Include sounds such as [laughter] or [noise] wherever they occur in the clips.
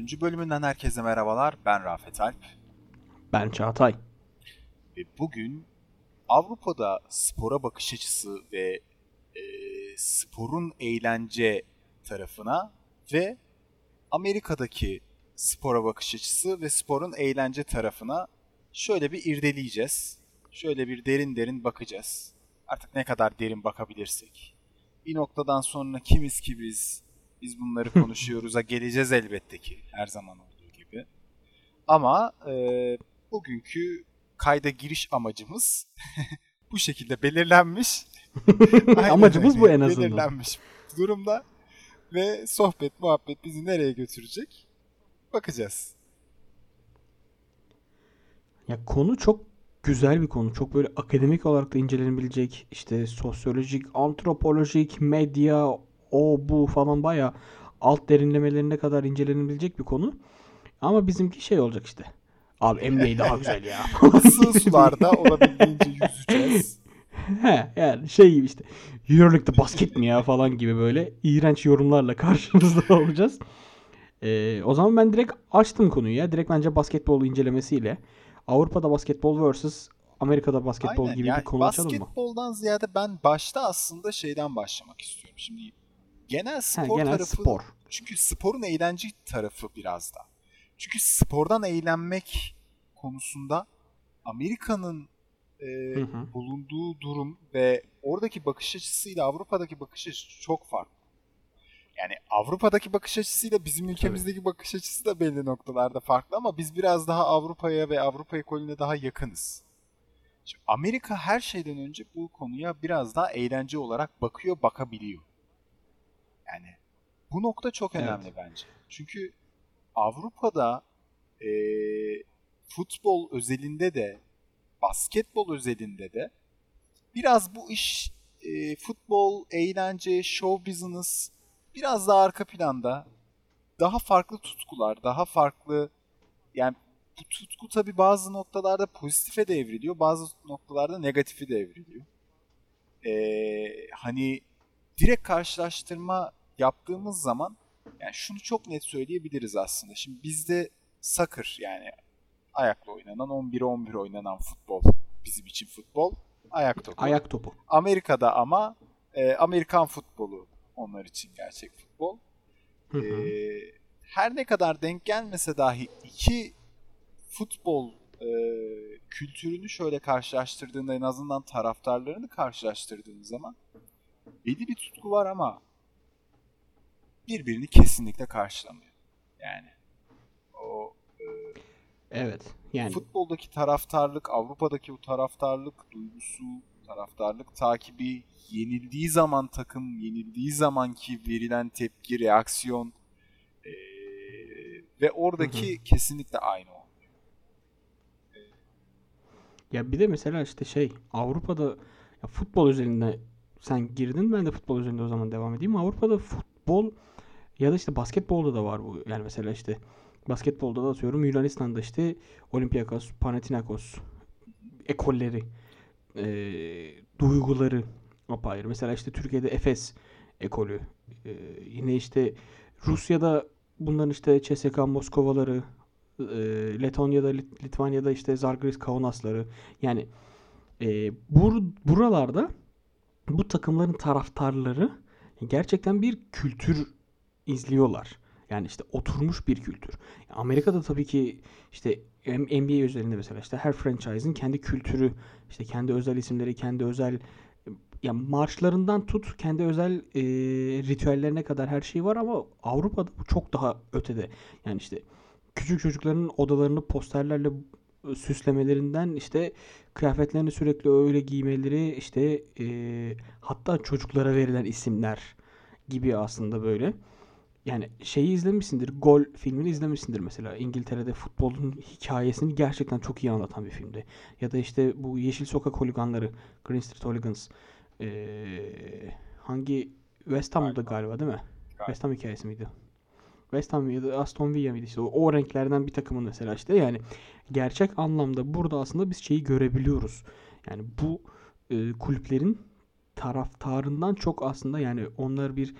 54. bölümünden herkese merhabalar. Ben Rafet Alp. Ben Çağatay. Ve bugün Avrupa'da spora bakış açısı ve e, sporun eğlence tarafına ve Amerika'daki spora bakış açısı ve sporun eğlence tarafına şöyle bir irdeleyeceğiz. Şöyle bir derin derin bakacağız. Artık ne kadar derin bakabilirsek. Bir noktadan sonra kimiz ki biz, biz bunları konuşuyoruz'a geleceğiz elbette ki her zaman olduğu gibi. Ama e, bugünkü kayda giriş amacımız [laughs] bu şekilde belirlenmiş. [laughs] Amacımız bu en azından. Belirlenmiş durumda ve sohbet muhabbet bizi nereye götürecek bakacağız. Ya konu çok güzel bir konu. Çok böyle akademik olarak da incelenebilecek işte sosyolojik, antropolojik, medya, o bu falan baya alt derinlemelerine kadar incelenebilecek bir konu. Ama bizimki şey olacak işte. Abi NBA daha [laughs] güzel ya. Sığ sularda olabildiğince yüzeceğiz. [laughs] He yani şey gibi işte. Euroleague'de basket mi ya falan gibi böyle iğrenç yorumlarla [laughs] karşınızda olacağız. Ee, o zaman ben direkt açtım konuyu ya. Direkt bence basketbol incelemesiyle. Avrupa'da basketbol vs. Amerika'da basketbol Aynen, gibi yani bir konu açalım mı? Basketboldan ziyade ben başta aslında şeyden başlamak istiyorum. Şimdi genel Ha, spor genel tarafı spor. çünkü sporun eğlence tarafı biraz da. Çünkü spordan eğlenmek konusunda Amerika'nın e, Hı hı. bulunduğu durum ve oradaki bakış açısıyla Avrupa'daki bakış açısı çok farklı. Yani Avrupa'daki bakış açısıyla bizim ülkemizdeki bakış açısı da belli noktalarda farklı ama biz biraz daha Avrupa'ya ve Avrupa ekolüne daha yakınız. Şimdi Amerika her şeyden önce bu konuya biraz daha eğlence olarak bakıyor, bakabiliyor. Yani bu nokta çok Evet. önemli bence. Çünkü Avrupa'da eee, futbol özelinde de basketbol özelinde de biraz bu iş eee, futbol, eğlence, show business biraz daha arka planda daha farklı tutkular, daha farklı yani bu tutku tabii bazı noktalarda pozitife de evriliyor, bazı noktalarda negatifi de evriliyor. Ee, hani direkt karşılaştırma yaptığımız zaman yani şunu çok net söyleyebiliriz aslında. Şimdi bizde soccer yani ayakla oynanan 11'e 11 oynanan futbol bizim için futbol ayak topu. Ayak topu. Amerika'da ama e, Amerikan futbolu onlar için gerçek futbol. Hı hı. Ee, her ne kadar denk gelmese dahi iki futbol e, kültürünü şöyle karşılaştırdığında en azından taraftarlarını karşılaştırdığın zaman belli bir tutku var ama birbirini kesinlikle karşılamıyor. Yani o Evet. Yani futboldaki taraftarlık, Avrupa'daki o taraftarlık duygusu, taraftarlık takibi, yenildiği zaman takım, yenildiği zamanki verilen tepki, reaksiyon eee, ve oradaki kesinlikle aynı olmuyor. Ya bir de mesela işte şey Avrupa'da ya futbol üzerinde sen girdin ben de futbol üzerinde o zaman devam edeyim. Avrupa'da futbol ya da işte basketbolda da var bu. Yani mesela işte basketbolda da atıyorum Yunanistan'da işte Olympiakos, Panathinaikos ekolleri, eee, duyguları apayrı. Mesela işte Türkiye'de Efes ekolü. Eee, yine işte Rusya'da bunların işte CSKA Moskovaları, eee, Letonya'da, Lit- Litvanya'da işte Zalgiris Kaunasları. Yani eee, bur buralarda bu takımların taraftarları gerçekten bir kültür izliyorlar. Yani işte oturmuş bir kültür. Amerika'da tabii ki işte NBA üzerinde mesela işte her franchise'ın kendi kültürü, işte kendi özel isimleri, kendi özel ya marşlarından tut kendi özel e, ritüellerine kadar her şey var ama Avrupa'da bu çok daha ötede. Yani işte küçük çocukların odalarını posterlerle süslemelerinden işte kıyafetlerini sürekli öyle giymeleri işte e, hatta çocuklara verilen isimler gibi aslında böyle. Yani şeyi izlemişsindir. Gol filmini izlemişsindir mesela. İngiltere'de futbolun hikayesini gerçekten çok iyi anlatan bir filmdi. Ya da işte bu Yeşil Sokak Holiganları, Green Street Hooligans. Ee, hangi West Ham'da galiba değil mi? West Ham hikayesi miydi? West Ham ya da Aston Villa mıydı işte o, o renklerden bir takımın mesela işte yani gerçek anlamda burada aslında biz şeyi görebiliyoruz. Yani bu e, kulüplerin taraftarından çok aslında yani onlar bir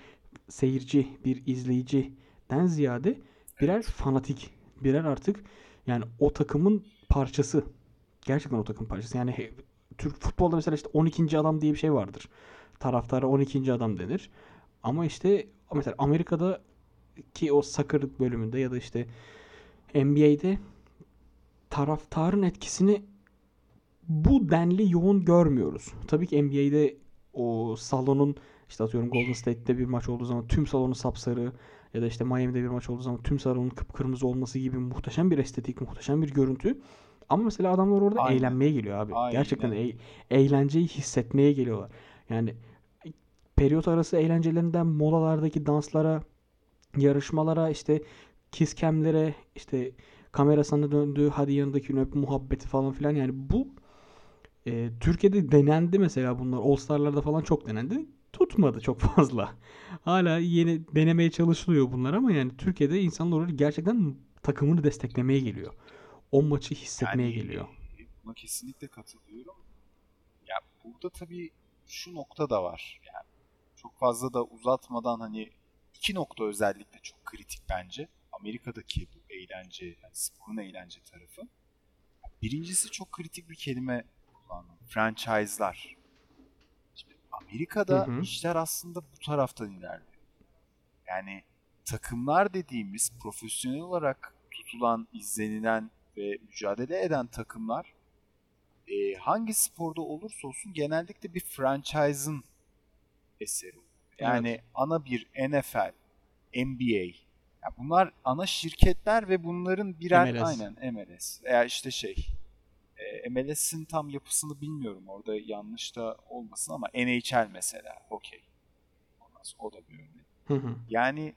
seyirci, bir izleyiciden ziyade birer Evet. fanatik. Birer artık yani o takımın parçası. Gerçekten o takımın parçası. Yani he- Türk futbolda mesela işte 12. adam diye bir şey vardır. Taraftara 12. adam denir. Ama işte mesela Amerika'da ki o soccer bölümünde ya da işte NBA'de taraftarın etkisini bu denli yoğun görmüyoruz. Tabii ki NBA'de o salonun işte atıyorum Golden State'te bir maç olduğu zaman tüm salonu sapsarı ya da işte Miami'de bir maç olduğu zaman tüm salonun kıpkırmızı olması gibi muhteşem bir estetik, muhteşem bir görüntü. Ama mesela adamlar orada Aynen. eğlenmeye geliyor abi. Aynen. Gerçekten e- eğlenceyi hissetmeye geliyorlar. Yani periyot arası eğlencelerinden molalardaki danslara, yarışmalara, işte kiss cam'lere, işte kamera sana döndü, hadi yanındakini öp muhabbeti falan filan. Yani bu e, Türkiye'de denendi mesela bunlar. All Star'larda falan çok denendi. Tutmadı çok fazla. Hala yeni denemeye çalışılıyor bunlar ama yani Türkiye'de insanlar oraya gerçekten takımını desteklemeye geliyor. O maçı hissetmeye Yani, geliyor. Buna kesinlikle katılıyorum. Ya burada tabii şu nokta da var. Yani çok fazla da uzatmadan hani iki nokta özellikle çok kritik bence. Amerika'daki bu eğlence, yani sporun eğlence tarafı. Birincisi çok kritik bir kelime kullandım. Franchise'lar. Amerika'da Hı hı. işler aslında bu taraftan ilerliyor. Yani takımlar dediğimiz profesyonel olarak tutulan, izlenilen ve mücadele eden takımlar e, hangi sporda olursa olsun genellikle bir franchise'ın eseri. Yani ana bir NFL, NBA. Ya bunlar ana şirketler ve bunların birer MLS. aynen MLS veya işte şey MLS'in tam yapısını bilmiyorum orada yanlış da olmasın ama NHL mesela okey. O da bir örnek. Hı hı. Yani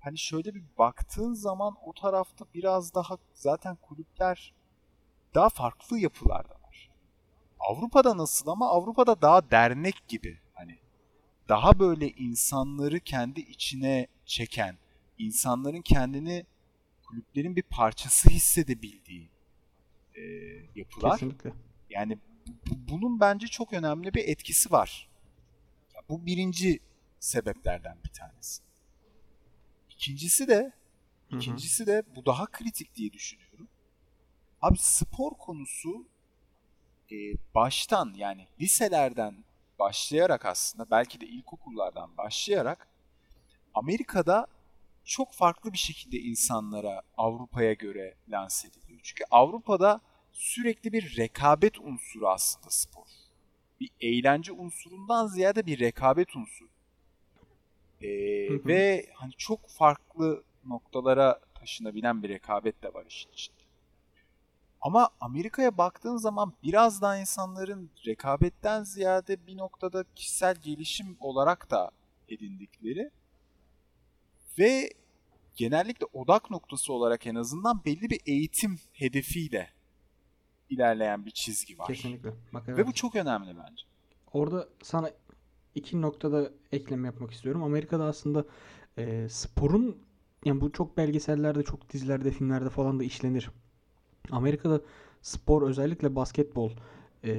hani şöyle bir baktığın zaman o tarafta biraz daha zaten kulüpler daha farklı yapılardalar. Avrupa'da nasıl ama Avrupa'da daha dernek gibi hani daha böyle insanları kendi içine çeken, insanların kendini kulüplerin bir parçası hissedebildiği e, yapılar. Kesinlikle. Yani bu- bunun bence çok önemli bir etkisi var. Ya bu birinci sebeplerden bir tanesi. İkincisi de ikincisi de bu daha kritik diye düşünüyorum. Abi spor konusu e, baştan yani liselerden başlayarak aslında belki de ilkokullardan başlayarak Amerika'da çok farklı bir şekilde insanlara Avrupa'ya göre lanse ediliyor. Çünkü Avrupa'da sürekli bir rekabet unsuru aslında spor. Bir eğlence unsurundan ziyade bir rekabet unsuru. Ee, Hı hı. ve hani çok farklı noktalara taşınabilen bir rekabet de var işin içinde. Ama Amerika'ya baktığın zaman biraz daha insanların rekabetten ziyade bir noktada kişisel gelişim olarak da edindikleri ve genellikle odak noktası olarak en azından belli bir eğitim hedefiyle ilerleyen bir çizgi var. Kesinlikle. Bak evet. Ve bu çok önemli bence. Orada sana iki noktada ekleme yapmak istiyorum. Amerika'da aslında e, sporun yani bu çok belgesellerde, çok dizilerde, filmlerde falan da işlenir. Amerika'da spor özellikle basketbol e,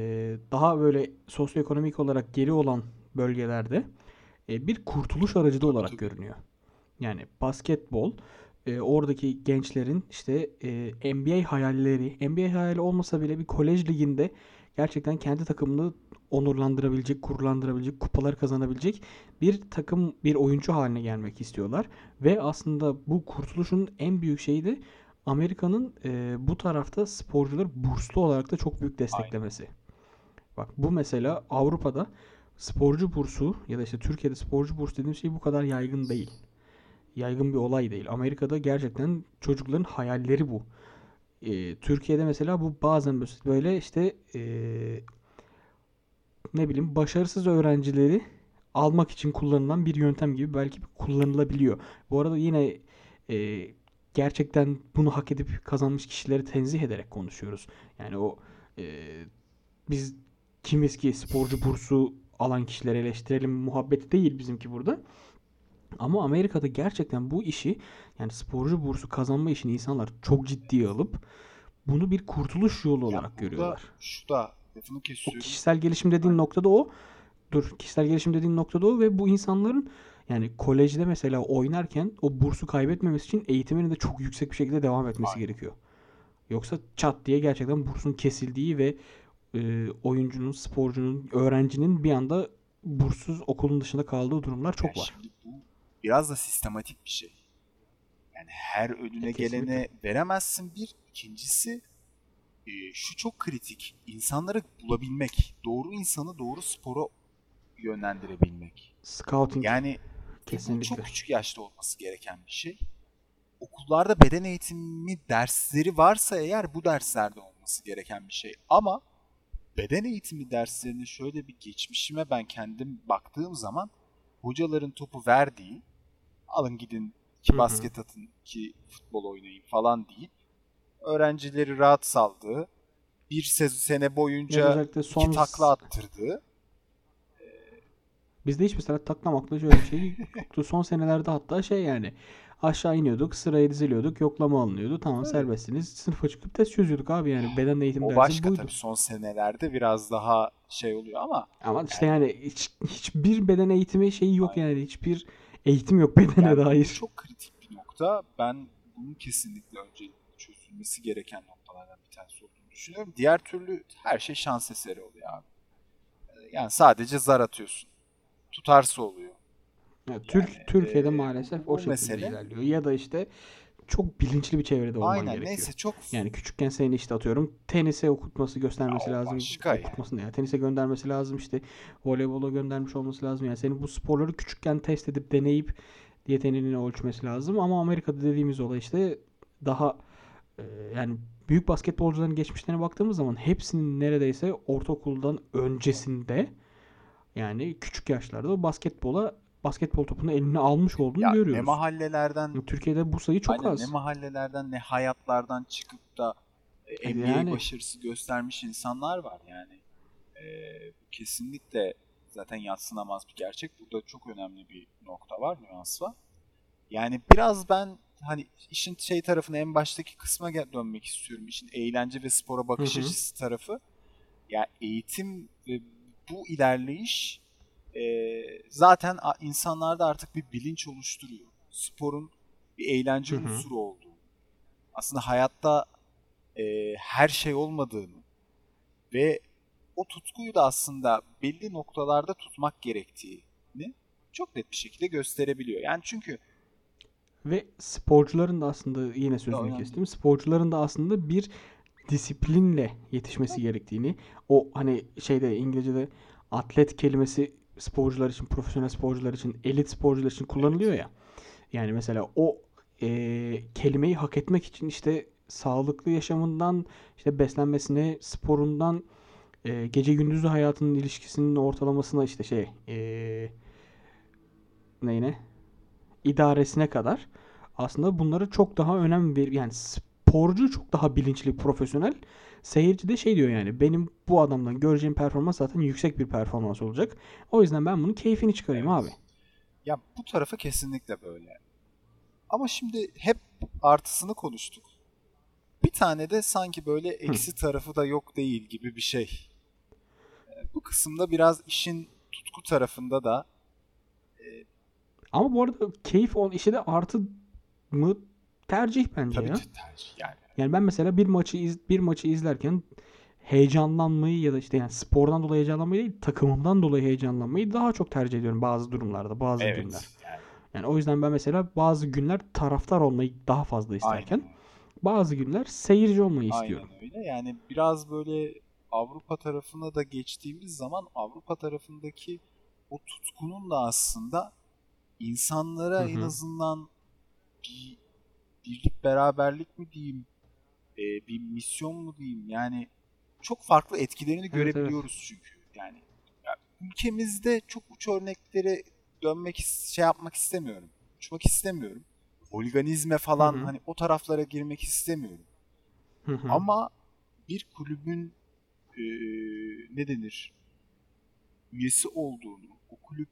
daha böyle sosyoekonomik olarak geri olan bölgelerde e, bir kurtuluş aracı da olarak görünüyor. Yani basketbol e, oradaki gençlerin işte e, NBA hayalleri, NBA hayali olmasa bile bir kolej liginde gerçekten kendi takımını onurlandırabilecek, gururlandırabilecek, kupalar kazanabilecek bir takım, bir oyuncu haline gelmek istiyorlar. Ve aslında bu kurtuluşun en büyük şeyi de Amerika'nın e, bu tarafta sporcuları burslu olarak da çok büyük desteklemesi. Bak bu mesela Avrupa'da sporcu bursu ya da işte Türkiye'de sporcu bursu dediğim şey bu kadar yaygın değil. Yaygın bir olay değil. Amerika'da gerçekten çocukların hayalleri bu. E, Türkiye'de mesela bu bazen böyle işte e, ne bileyim başarısız öğrencileri almak için kullanılan bir yöntem gibi belki kullanılabiliyor. Bu arada yine e, gerçekten bunu hak edip kazanmış kişileri tenzih ederek konuşuyoruz. Yani o e, biz kimiz ki sporcu bursu alan kişileri eleştirelim muhabbeti değil bizimki burada. Ama Amerika'da gerçekten bu işi yani sporcu bursu kazanma işini insanlar çok ciddiye alıp bunu bir kurtuluş yolu Ya olarak görüyorlar. Şu da lafını O kesiyorum. kişisel gelişim dediğin noktada o. Dur, kişisel gelişim dediğin noktada o ve bu insanların Yani kolejde mesela oynarken o bursu kaybetmemesi için eğitiminin de çok yüksek bir şekilde devam etmesi Aynen. gerekiyor. Yoksa çat diye gerçekten bursun kesildiği ve e, oyuncunun, sporcunun, öğrencinin bir anda burssuz okulun dışında kaldığı durumlar çok Ya var. Şimdi biraz da sistematik bir şey. Yani her önüne E, kesinlikle. gelene veremezsin bir. İkincisi e, şu çok kritik. İnsanları bulabilmek. Doğru insanı doğru spora yönlendirebilmek. Scouting Yani kesinlikle. çok küçük yaşta olması gereken bir şey. Okullarda beden eğitimi dersleri varsa eğer bu derslerde olması gereken bir şey. Ama beden eğitimi derslerini şöyle bir geçmişime ben kendim baktığım zaman hocaların topu verdiği alın gidin ki basket atın ki futbol oynayın falan deyip öğrencileri rahat saldığı bir sene boyunca özellikle iki son takla attırdığı bizde hiç mesela taklamakla şöyle bir şey yoktu. Son senelerde hatta şey yani aşağı iniyorduk, sıraya diziliyorduk, yoklama alınıyordu. Tamam Evet. serbestsiniz. Sınıfa çıkıp test çözüyorduk abi yani. Beden eğitim o dersi başka buydu. tabii son senelerde biraz daha şey oluyor ama Ama işte yani hiç, hiçbir beden eğitimi şeyi yok Aynen. yani. Hiçbir eğitim yok bedene Yani dair. çok kritik bir nokta. Ben bunun kesinlikle öncelikle çözülmesi gereken noktalardan bir tanesi olduğunu düşünüyorum. Diğer türlü her şey şans eseri oluyor abi. Ee, Yani sadece zar atıyorsun. Tutarsa oluyor. Ya Türk Yani, Türkiye'de e, maalesef o şekilde mesele- ilerliyor. Ya da işte çok bilinçli bir çevrede olman Aynen gerekiyor. neyse çok Yani küçükken seni işte atıyorum tenise okutması göstermesi Ya lazım. Okutması ya? Tenise göndermesi lazım işte. Voleybola göndermiş olması lazım. Yani senin bu sporları küçükken test edip deneyip yeteneğini ölçmesi lazım. Ama Amerika'da dediğimiz olay işte daha e, yani büyük basketbolcuların geçmişlerine baktığımız zaman hepsinin neredeyse ortaokuldan öncesinde yani küçük yaşlarda basketbola basketbol topunu eline almış olduğunu ya ne görüyoruz. mahallelerden Türkiye'de bu sayı çok aynen, az. ne mahallelerden ne hayatlardan çıkıp da e, NBA Yani. başarısı göstermiş insanlar var yani. Bu kesinlikle zaten yatsınamaz bir gerçek. Burada çok önemli bir nokta var, nüans var. Yani biraz ben hani işin şey tarafına en baştaki kısma dönmek istiyorum. İşin eğlence ve spora bakış Hı hı. açısı tarafı. Ya eğitim ve bu ilerleyiş e, zaten insanlarda artık bir bilinç oluşturuyor. Sporun bir eğlence Hı hı. unsuru olduğunu. Aslında hayatta e, her şey olmadığını ve o tutkuyu da aslında belli noktalarda tutmak gerektiğini çok net bir şekilde gösterebiliyor. Yani çünkü Ve sporcuların da aslında yine sözünü önemli. kestim. Sporcuların da aslında bir disiplinle yetişmesi gerektiğini o hani şeyde İngilizce'de atlet kelimesi sporcular için, profesyonel sporcular için, elit sporcular için kullanılıyor ya. Yani mesela o e, kelimeyi hak etmek için işte sağlıklı yaşamından, işte beslenmesine, sporundan, e, gece gündüzü hayatının ilişkisinin ortalamasına işte şey e, neyine idaresine kadar aslında bunlara çok daha önem ver yani sporcu çok daha bilinçli, profesyonel. Seyirci de şey diyor yani benim bu adamdan göreceğim performans zaten yüksek bir performans olacak. O yüzden ben bunun keyfini çıkarayım Evet. abi. ya bu tarafı kesinlikle böyle. Ama şimdi hep artısını konuştuk. Bir tane de sanki böyle eksi tarafı da yok değil gibi bir şey. Ee, Bu kısımda biraz işin tutku tarafında da Ama bu arada keyif ol işi de artı mı tercih bence tabii ya. ki tercih yani. Yani ben mesela bir maçı iz, bir maçı izlerken heyecanlanmayı ya da işte yani spordan dolayı heyecanlanmayı değil takımımdan dolayı heyecanlanmayı daha çok tercih ediyorum bazı durumlarda, bazı günler. Evet. Yani, Yani o yüzden ben mesela bazı günler taraftar olmayı daha fazla isterken aynen, bazı günler seyirci olmayı istiyorum. aynen öyle. Yani biraz böyle Avrupa tarafına da geçtiğimiz zaman Avrupa tarafındaki o tutkunun da aslında insanlara Hı en azından bir birlik beraberlik mi diyeyim e, bir misyon mu diyeyim yani çok farklı etkilerini evet. görebiliyoruz çünkü yani ya, ülkemizde çok uç örneklere dönmek şey yapmak istemiyorum uçmak istemiyorum holiganizme falan Hı hı. hani o taraflara girmek istemiyorum Hı hı. ama bir kulübün e, ne denir üyesi olduğunu, o kulüp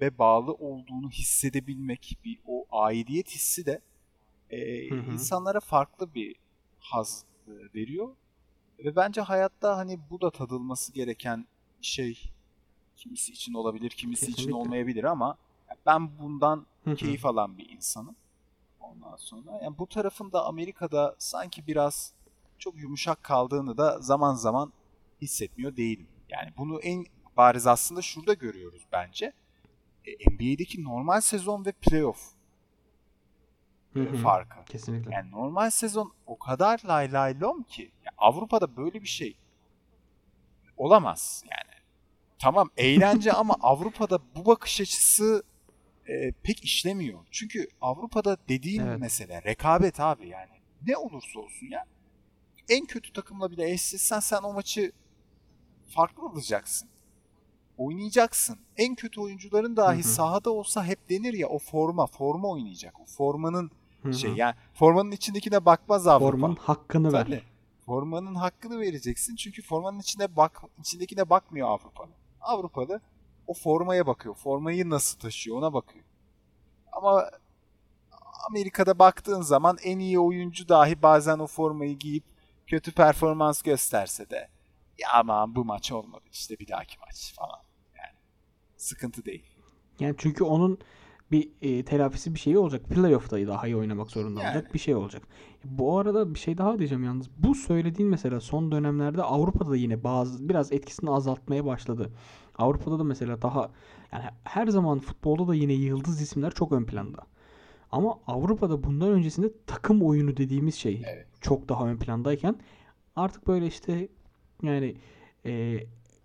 ve bağlı olduğunu hissedebilmek, bir o aidiyet hissi de e, Hı hı. insanlara farklı bir haz e, veriyor. Ve bence hayatta hani bu da tadılması gereken şey kimisi için olabilir, kimisi için Kesinlikle. olmayabilir ama ben bundan keyif alan bir insanım. Ondan sonra yani bu tarafında Amerika'da sanki biraz çok yumuşak kaldığını da zaman zaman hissetmiyor değilim. Yani bunu en bariz aslında şurada görüyoruz bence. E, NBA'deki normal sezon ve playoff Hı e, farkı. Kesinlikle. Yani normal sezon o kadar lay lay lom ki ya Avrupa'da böyle bir şey olamaz yani. Tamam eğlence [laughs] ama Avrupa'da bu bakış açısı e, pek işlemiyor. Çünkü Avrupa'da dediğin Evet. mesele rekabet abi yani. Ne olursa olsun ya. En kötü takımla bile eşleşsen sen o maçı farklı alacaksın. Oynayacaksın. En kötü oyuncuların dahi Hı hı. sahada olsa hep denir ya o forma, forma oynayacak. O formanın Hı hı. şey yani formanın içindekine bakmaz Avrupa. Formanın hakkını ver. Tabii. Formanın hakkını vereceksin çünkü formanın içine bak içindekine bakmıyor Avrupalı. Avrupalı o formaya bakıyor. Formayı nasıl taşıyor ona bakıyor. Ama Amerika'da baktığın zaman en iyi oyuncu dahi bazen o formayı giyip kötü performans gösterse de ya aman bu maç olmadı işte bir dahaki maç falan. Yani sıkıntı değil. Yani çünkü onun bir e, telafisi bir şeyi olacak. Playoff'ta daha iyi oynamak zorunda Yani. olacak. Bir şey olacak. Bu arada bir şey daha diyeceğim yalnız. Bu söylediğin mesela son dönemlerde Avrupa'da da yine bazı biraz etkisini azaltmaya başladı. Avrupa'da da mesela daha yani her zaman futbolda da yine yıldız isimler çok ön planda. Ama Avrupa'da bundan öncesinde takım oyunu dediğimiz şey Evet. çok daha ön plandayken artık böyle işte yani e,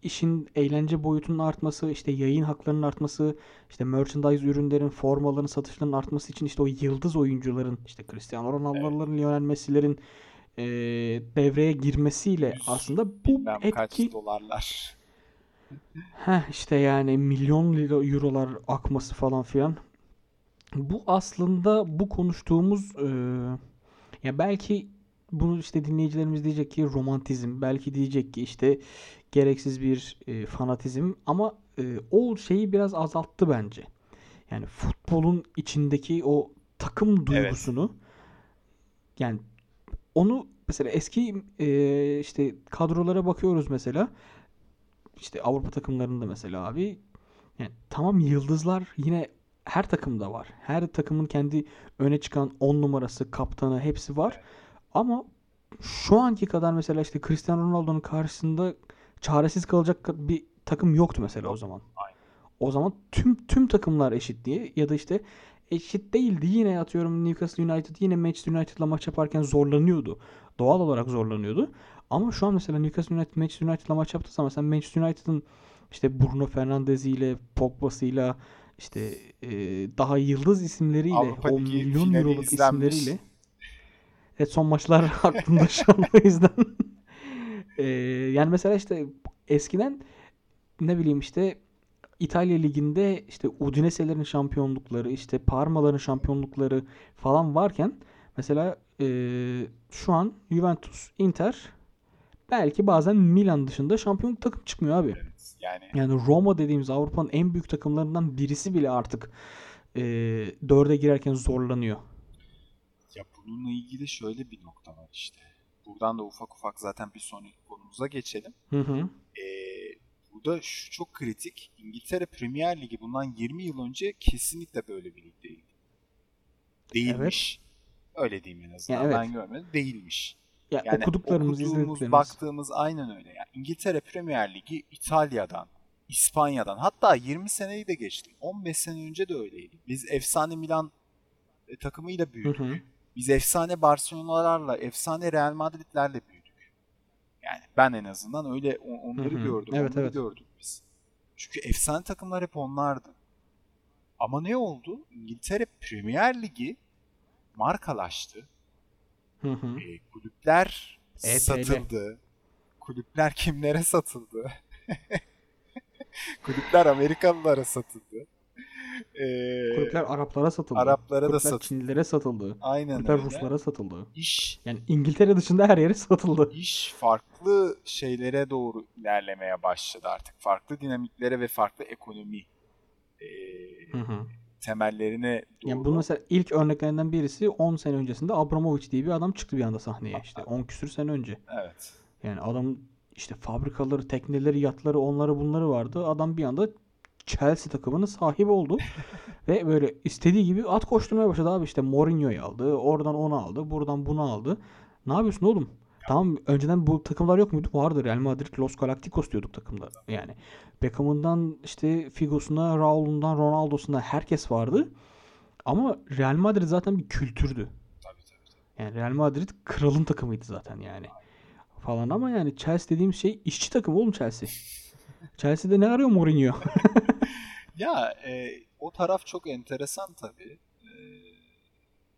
işin eğlence boyutunun artması, işte yayın haklarının artması, işte merchandise ürünlerin, formaların satışlarının artması için işte o yıldız oyuncuların, işte Cristiano Ronaldo'ların, Lionel Messi'lerin e, devreye girmesiyle aslında bu Bilmem kaç etki dolarlar. [laughs] Heh işte yani milyon lira eurolar akması falan filan. Bu aslında bu konuştuğumuz e, ya belki bunu işte dinleyicilerimiz diyecek ki romantizm, belki diyecek ki işte gereksiz bir e, fanatizm ama e, o şeyi biraz azalttı bence. Yani futbolun içindeki o takım duygusunu yani onu mesela eski e, işte kadrolara bakıyoruz mesela işte Avrupa takımlarında mesela abi yani tamam yıldızlar yine her takımda var. Her takımın kendi öne çıkan 10 numarası, kaptanı hepsi var. Ama şu anki kadar mesela işte Cristiano Ronaldo'nun karşısında çaresiz kalacak bir takım yoktu mesela o zaman. Aynen. O zaman tüm tüm takımlar eşit diye ya da işte eşit değildi. Yine atıyorum Newcastle United yine Manchester United'la maç yaparken zorlanıyordu. Doğal olarak zorlanıyordu. Ama şu an mesela Newcastle United Manchester United'la maç yaptığı zaman sen Manchester United'ın işte Bruno Fernandes'iyle, Pogba'sıyla işte e, daha yıldız isimleriyle Avrupa o milyon euroluk isimleriyle Evet son maçlar [laughs] aklımda şu an o yüzden. E, yani mesela işte eskiden ne bileyim işte İtalya Ligi'nde işte Udinese'lerin şampiyonlukları, işte Parma'ların şampiyonlukları falan varken mesela eee, şu an Juventus, Inter belki bazen Milan dışında şampiyonluk takım çıkmıyor abi. Evet. Yani Yani Roma dediğimiz Avrupa'nın en büyük takımlarından birisi bile artık eee dörde girerken zorlanıyor. Ya bununla ilgili şöyle bir nokta var işte. Buradan da ufak ufak zaten bir sonraki konumuza geçelim. Hı hı. Ee, burada şu çok kritik. İngiltere Premier Ligi bundan 20 yıl önce kesinlikle böyle bir lig değildi. Değilmiş. Öyle diyeyim en azından. Ya evet. Ben görmedim. Değilmiş. Ya Yani okuduklarımız, okuduğumuz, baktığımız aynen öyle. Yani İngiltere Premier Ligi İtalya'dan, İspanya'dan hatta 20 seneyi de geçtim. 15 sene önce de öyleydi. Biz efsane Milan e, takımıyla Hı büyüdük. hı. Biz efsane Barcelona'larla, efsane Real Madrid'lerle büyüdük. Yani ben en azından öyle onları gördüm. Evet, onları evet. gördük biz. Çünkü efsane takımlar hep onlardı. Ama ne oldu? İngiltere Premier Ligi markalaştı. Hı hı. E, kulüpler EPL. satıldı. Kulüpler [laughs] kimlere satıldı? [laughs] kulüpler Amerikalılara satıldı. E, Kulüpler Araplara satıldı. Araplara da Kulüpler satıldı. Çinlilere satıldı. aynen Kulüpler öyle. Ruslara satıldı. İş Yani İngiltere dışında her yere satıldı. iş farklı şeylere doğru ilerlemeye başladı artık. Farklı dinamiklere ve farklı ekonomi e, Hı hı. temellerine doğru. Yani bunun mesela ilk örneklerinden birisi 10 sene öncesinde Abramovich diye bir adam çıktı bir anda sahneye işte [laughs] 10 küsür sene önce. Evet. Yani adam işte fabrikaları, tekneleri, yatları, onları bunları vardı. Adam bir anda Chelsea takımının sahibi oldu. [laughs] Ve böyle istediği gibi at koşturmaya başladı abi işte Mourinho'yu aldı. Oradan onu aldı. Buradan bunu aldı. Ne yapıyorsun oğlum? Tamam önceden bu takımlar yok muydu? Vardı. Real Madrid Los Galacticos diyorduk takımda. Yani Beckham'ından işte Figo'suna, Raul'undan, Ronaldo'suna herkes vardı. Ama Real Madrid zaten bir kültürdü. Tabii tabii. tabii. Yani Real Madrid kralın takımıydı zaten yani. Falan ama yani Chelsea dediğim şey işçi takımı oğlum Chelsea. [laughs] Chelsea'de ne arıyor Mourinho? [laughs] Ya e, o taraf çok enteresan tabii. E,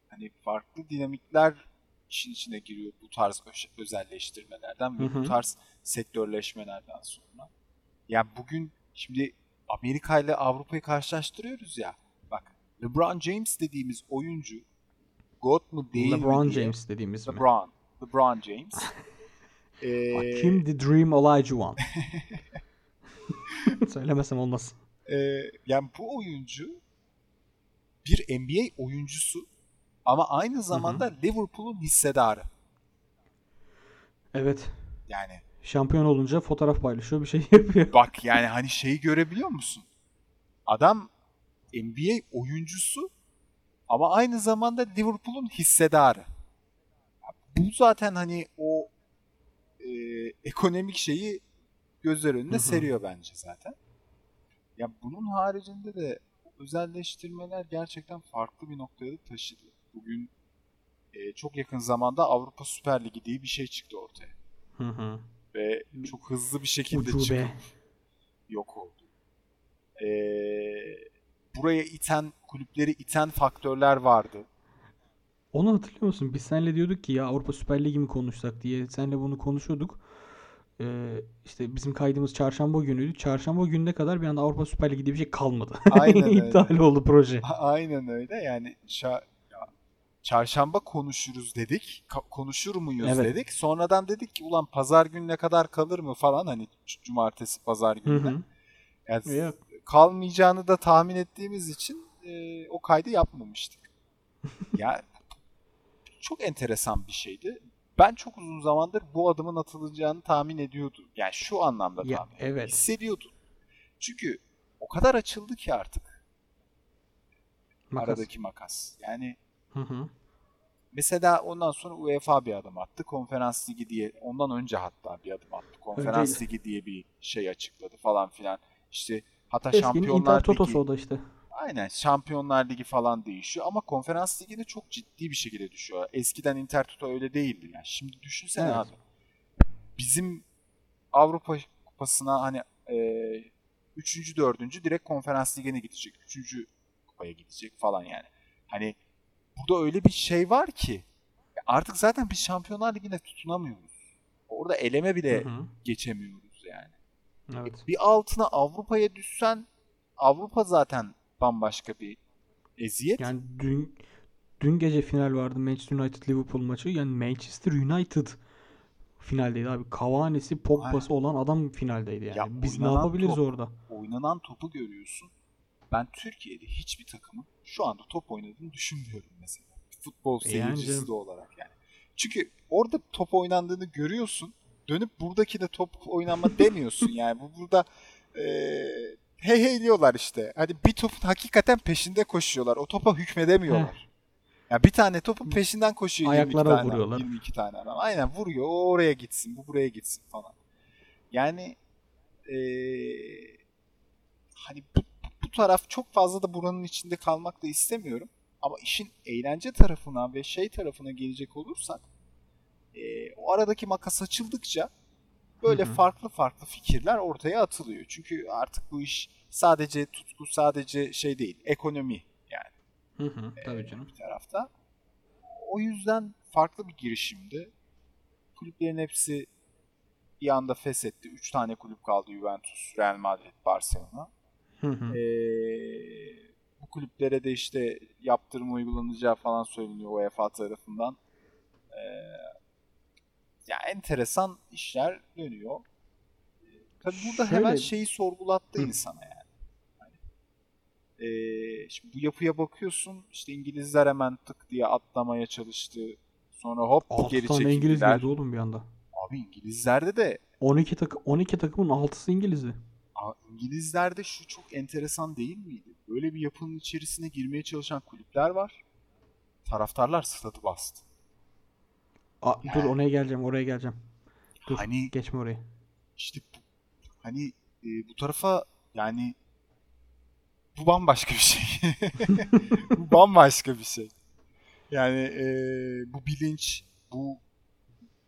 hani farklı dinamikler işin içine giriyor bu tarz özelleştirmelerden ve Hı hı. bu tarz sektörleşmelerden sonra. Ya bugün şimdi Amerika ile Avrupa'yı karşılaştırıyoruz ya. Bak LeBron James dediğimiz oyuncu God mu değil LeBron mi diye. James dediğimiz mi? LeBron. LeBron James. [laughs] E, Hakim the Dream Olajuwon. [laughs] Söylemesem olmaz. Ee, yani bu oyuncu bir NBA oyuncusu ama aynı zamanda Liverpool'un hissedarı. Evet. Yani Şampiyon olunca fotoğraf paylaşıyor bir şey [laughs] yapıyor. bak yani hani şeyi görebiliyor musun? Adam NBA oyuncusu ama aynı zamanda Liverpool'un hissedarı. Bu zaten hani o e, ekonomik şeyi gözler önüne Hı hı. seriyor bence zaten. Ya bunun haricinde de özelleştirmeler gerçekten farklı bir noktaya da taşıdı. Bugün e, çok yakın zamanda Avrupa Süper Ligi diye bir şey çıktı ortaya. Hı hı. Ve çok hızlı bir şekilde Ucube. çıkıp yok oldu. E, buraya iten, kulüpleri iten faktörler vardı. Onu hatırlıyor musun? Biz seninle diyorduk ki ya Avrupa Süper Ligi mi konuşsak diye. Seninle bunu konuşuyorduk. Ee, işte bizim kaydımız çarşamba günüydü. Çarşamba gününe kadar bir anda Avrupa Süper Ligi diye bir şey kalmadı. Aynen [laughs] öyle. İptal oldu proje. Aynen öyle. Yani şa- ya, çarşamba konuşuruz dedik. Ka- konuşur muyuz Evet. dedik. Sonradan dedik ki ulan pazar gününe kadar kalır mı falan hani cumartesi pazar gününe. Yani Yok. kalmayacağını da tahmin ettiğimiz için e, o kaydı yapmamıştık. [laughs] ya çok enteresan bir şeydi. Ben çok uzun zamandır bu adımın atılacağını tahmin ediyordum. Yani şu anlamda Ya, tahmin evet. hissediyordum. Çünkü o kadar açıldı ki artık Makas. aradaki makas. Yani Hı hı. Mesela ondan sonra UEFA bir adım attı. Konferans Ligi diye ondan önce hatta bir adım attı. Konferans Önceydi. Ligi diye bir şey açıkladı falan filan. İşte hatta Eskinin Şampiyonlar Inter Totosu Ligi o da işte. Aynen Şampiyonlar Ligi falan değişiyor ama Konferans Ligi'ne çok ciddi bir şekilde düşüyor. Eskiden Inter Toto öyle değildi yani. Şimdi düşünsene Evet. abi. Bizim Avrupa Kupası'na hani e, üçüncü, dördüncü direkt Konferans Ligi'ne gidecek. Üçüncü kupaya gidecek falan yani. Hani burada öyle bir şey var ki artık zaten biz Şampiyonlar Ligi'ne tutunamıyoruz. Orada eleme bile Hı hı. geçemiyoruz yani. Evet. Bir altına Avrupa'ya düşsen Avrupa zaten bambaşka bir eziyet. Yani dün dün gece final vardı Manchester United Liverpool maçı. Yani Manchester United finaldeydi abi. Cavani'si, Pogba'sı olan adam finaldeydi yani. Ya Biz ne yapabiliriz top- orada? Oynanan topu görüyorsun. Ben Türkiye'de hiçbir takımın şu anda top oynadığını düşünmüyorum mesela. Futbol E yani seyircisi canım. de olarak yani. Çünkü orada top oynandığını görüyorsun. Dönüp buradaki de top oynanma [laughs] demiyorsun yani. Bu burada eee hey heyliyorlar işte. Hani bir topun hakikaten peşinde koşuyorlar. O topa hükmedemiyorlar. Ya bir tane topun peşinden koşuyor 22 Ayaklara tane, vuruyorlar. 22 tane adam. Aynen vuruyor. O oraya gitsin, bu buraya gitsin falan. Yani eee, hani bu, bu taraf çok fazla da buranın içinde kalmak da istemiyorum. Ama işin eğlence tarafına ve şey tarafına gelecek olursak eee, o aradaki makas açıldıkça böyle Hı hı. farklı farklı fikirler ortaya atılıyor. Çünkü artık bu iş sadece tutku, sadece şey değil, ekonomi yani Hı hı. Tabii canım. bir tarafta. O yüzden farklı bir girişimdi. Kulüplerin hepsi bir anda feshetti. Üç tane kulüp kaldı Juventus, Real Madrid, Barcelona. Hı hı. Ee, bu kulüplere de işte yaptırım uygulanacağı falan söyleniyor UEFA tarafından. Ee, ya enteresan işler dönüyor. Tabii burada hemen Şöyle- şeyi sorgulattı Hı. insana yani. Hani, ee, şimdi bu yapıya bakıyorsun işte İngilizler hemen tık diye atlamaya çalıştı. Sonra hop 6 geri tane İngiliz çekildiler. girdi oğlum bir anda. Abi İngilizlerde de 12 takım 12 takımın 6'sı İngilizdi. İngilizlerde şu çok enteresan değil miydi? Böyle bir yapının içerisine girmeye çalışan kulüpler var. Taraftarlar stadı bastı. Aa, dur oraya geleceğim, oraya geleceğim. Dur, Hani geçme oraya. işte hani e, bu tarafa yani bu bambaşka bir şey. [laughs] bu bambaşka bir şey. Yani e, bu bilinç, bu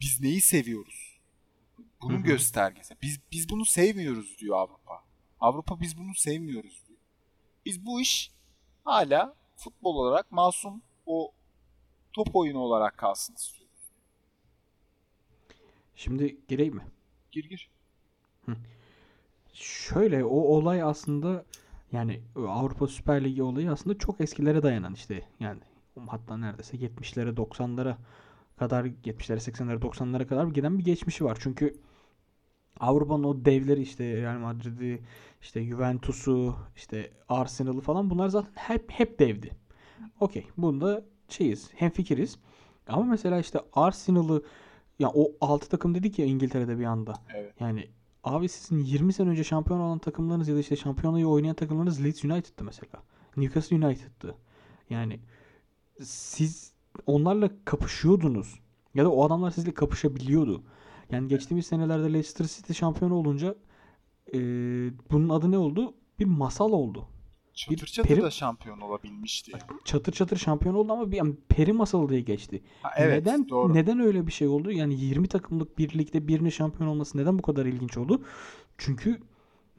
biz neyi seviyoruz? Bunun Hı hı. göstergesi. Biz biz bunu sevmiyoruz diyor Avrupa. Avrupa biz bunu sevmiyoruz diyor. Biz bu iş hala futbol olarak masum o top oyunu olarak kalsın istiyoruz. Şimdi gireyim mi? Gir gir. Şöyle o olay aslında yani Avrupa Süper Ligi olayı aslında çok eskilere dayanan işte yani hatta neredeyse 70'lere 90'lara kadar 70'lere 80'lere 90'lara kadar giden bir geçmişi var. Çünkü Avrupa'nın o devleri işte Real Madrid'i işte Juventus'u işte Arsenal'ı falan bunlar zaten hep hep devdi. Okey bunda şeyiz hemfikiriz. Ama mesela işte Arsenal'ı ya o 6 takım dedik ya İngiltere'de bir anda. Evet. Yani abi sizin 20 sene önce şampiyon olan takımlarınız ya da işte şampiyonayı oynayan takımlarınız Leeds United'tı mesela. Newcastle United'tı. Yani siz onlarla kapışıyordunuz. Ya da o adamlar sizle kapışabiliyordu. Yani geçtiğimiz senelerde Leicester City şampiyon olunca e, bunun adı ne oldu? Bir masal oldu. Çatır Bir çatır peri- da şampiyon olabilmişti. Çatır çatır şampiyon oldu ama bir yani peri masalı diye geçti. Ha, evet neden doğru. neden öyle bir şey oldu? Yani 20 takımlık bir ligde birinin şampiyon olması neden bu kadar ilginç oldu? Çünkü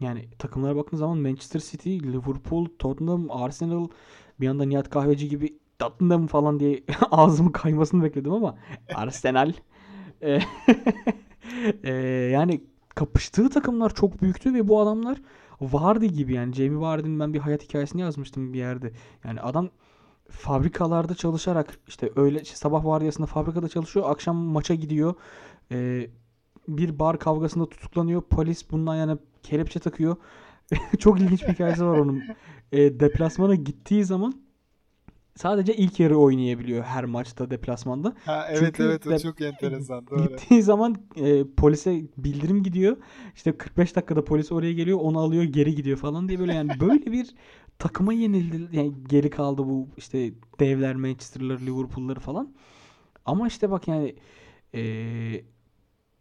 yani takımlara baktığın zaman Manchester City, Liverpool, Tottenham, Arsenal bir anda Nihat Kahveci gibi Tottenham falan diye [laughs] ağzımın kaymasını bekledim ama [laughs] Arsenal e, [laughs] e, yani kapıştığı takımlar çok büyüktü ve bu adamlar Vardy gibi yani Jamie Vardy'nin ben bir hayat hikayesini yazmıştım bir yerde. Yani adam fabrikalarda çalışarak işte öyle işte sabah vardiyasında fabrikada çalışıyor, akşam maça gidiyor. Ee, bir bar kavgasında tutuklanıyor. Polis bunun ayağına kelepçe takıyor. [laughs] Çok ilginç bir hikayesi var onun. Ee, deplasmana gittiği zaman sadece ilk yarı oynayabiliyor her maçta deplasmanda. Ha, evet Çünkü evet o çok enteresan doğru. Gittiği zaman e, polise bildirim gidiyor. İşte 45 dakikada polis oraya geliyor, onu alıyor, geri gidiyor falan diye böyle yani [laughs] böyle bir takıma yenildi. Yani geri kaldı bu işte devler Manchester'ları, Liverpool'ları falan. Ama işte bak yani e,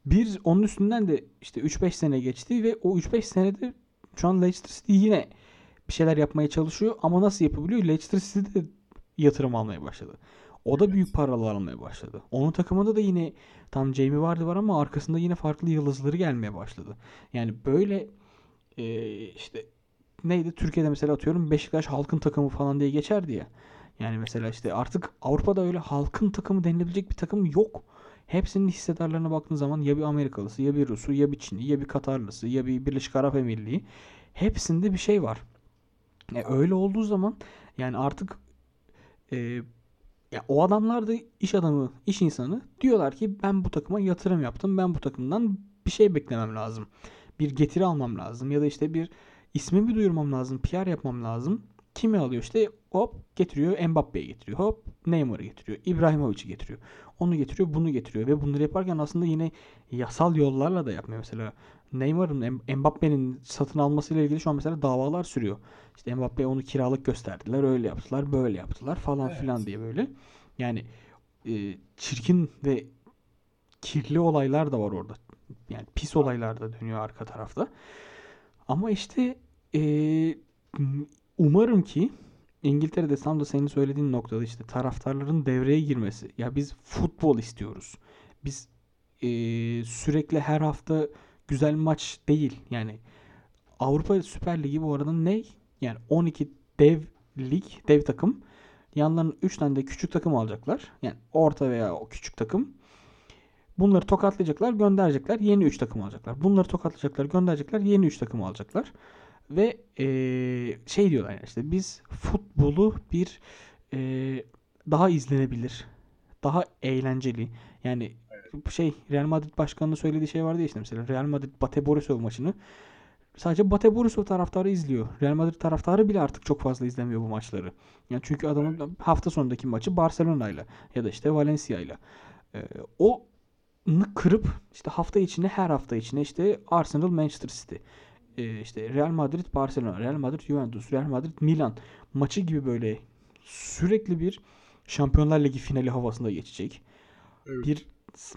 bir onun üstünden de işte 3-5 sene geçti ve o 3-5 senede şu an Leicester City yine bir şeyler yapmaya çalışıyor ama nasıl yapabiliyor? Leicester City de yatırım almaya başladı. O da büyük paralar almaya başladı. Onun takımında da yine tam Jamie Vardy var ama arkasında yine farklı yıldızları gelmeye başladı. Yani böyle e, işte neydi Türkiye'de mesela atıyorum Beşiktaş halkın takımı falan diye geçerdi ya. Yani mesela işte artık Avrupa'da öyle halkın takımı denilebilecek bir takım yok. Hepsinin hissedarlarına baktığın zaman ya bir Amerikalısı, ya bir Rusu, ya bir Çinli, ya bir Katarlısı, ya bir Birleşik Arap Emirliği. Hepsinde bir şey var. E, öyle olduğu zaman yani artık e, ya o adamlar da iş adamı, iş insanı diyorlar ki ben bu takıma yatırım yaptım. Ben bu takımdan bir şey beklemem lazım. Bir getiri almam lazım ya da işte bir ismimi duyurmam lazım, PR yapmam lazım. Kimi alıyor işte hop getiriyor Mbappe'yi getiriyor. Hop Neymar'ı getiriyor. İbrahimovic'i getiriyor. Onu getiriyor, bunu getiriyor ve bunları yaparken aslında yine yasal yollarla da yapmıyor. Mesela Neymar'ın, Mbappe'nin satın almasıyla ilgili şu an mesela davalar sürüyor. İşte Mbappe'ye onu kiralık gösterdiler, öyle yaptılar, böyle yaptılar falan Evet. filan diye böyle. Yani e, çirkin ve kirli olaylar da var orada. Yani pis olaylar da dönüyor arka tarafta. Ama işte e, umarım ki İngiltere'de tam da senin söylediğin noktada işte taraftarların devreye girmesi. Ya biz futbol istiyoruz. Biz e, sürekli her hafta güzel maç değil. Yani Avrupa Süper Ligi bu arada ne? Yani 12 dev lig, dev takım. Yanlarına 3 tane de küçük takım alacaklar. Yani orta veya o küçük takım. Bunları tokatlayacaklar, gönderecekler. Yeni 3 takım alacaklar. Bunları tokatlayacaklar, gönderecekler. Yeni 3 takım alacaklar. Ve eee, şey diyorlar yani işte biz futbolu bir eee, daha izlenebilir, daha eğlenceli. Yani şey Real Madrid başkanının söylediği şey vardı ya işte mesela Real Madrid Bate Borisov maçını sadece Bate Borisov taraftarı izliyor. Real Madrid taraftarı bile artık çok fazla izlemiyor bu maçları. Yani çünkü adamın hafta sonundaki maçı Barcelona'yla ya da işte Valencia'yla. Ee, o kırıp işte hafta içine her hafta içine işte Arsenal Manchester City e, işte Real Madrid Barcelona, Real Madrid Juventus, Real Madrid Milan maçı gibi böyle sürekli bir Şampiyonlar Ligi finali havasında geçecek. Evet. Bir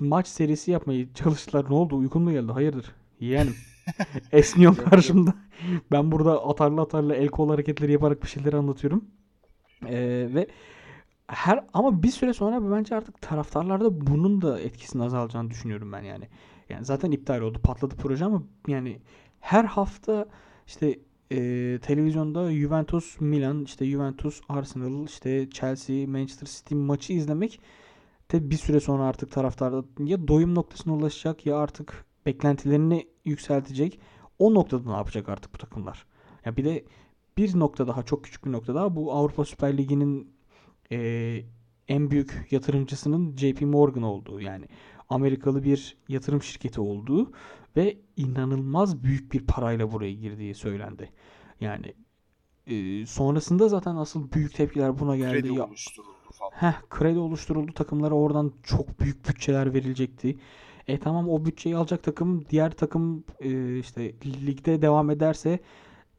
maç serisi yapmayı çalıştılar. Ne oldu? Uykun mu geldi? Hayırdır? Yeğenim. [laughs] Esniyorum karşımda. Ben burada atarlı atarlı el kol hareketleri yaparak bir şeyleri anlatıyorum. Ee, ve her ama bir süre sonra bence artık taraftarlarda bunun da etkisinin azalacağını düşünüyorum ben yani. Yani zaten iptal oldu, patladı proje ama yani her hafta işte e, televizyonda Juventus Milan, işte Juventus Arsenal, işte Chelsea Manchester City maçı izlemek de bir süre sonra artık taraftarda ya doyum noktasına ulaşacak ya artık beklentilerini yükseltecek. O noktada ne yapacak artık bu takımlar? Ya bir de bir nokta daha çok küçük bir nokta daha bu Avrupa Süper Ligi'nin e, en büyük yatırımcısının JP Morgan olduğu yani Amerikalı bir yatırım şirketi olduğu ve inanılmaz büyük bir parayla buraya girdiği söylendi. Yani e, sonrasında zaten asıl büyük tepkiler buna geldi. Kredi Ya, oluşturuldu. Heh, kredi oluşturuldu. Takımlara oradan çok büyük bütçeler verilecekti. E tamam o bütçeyi alacak takım diğer takım e, işte ligde devam ederse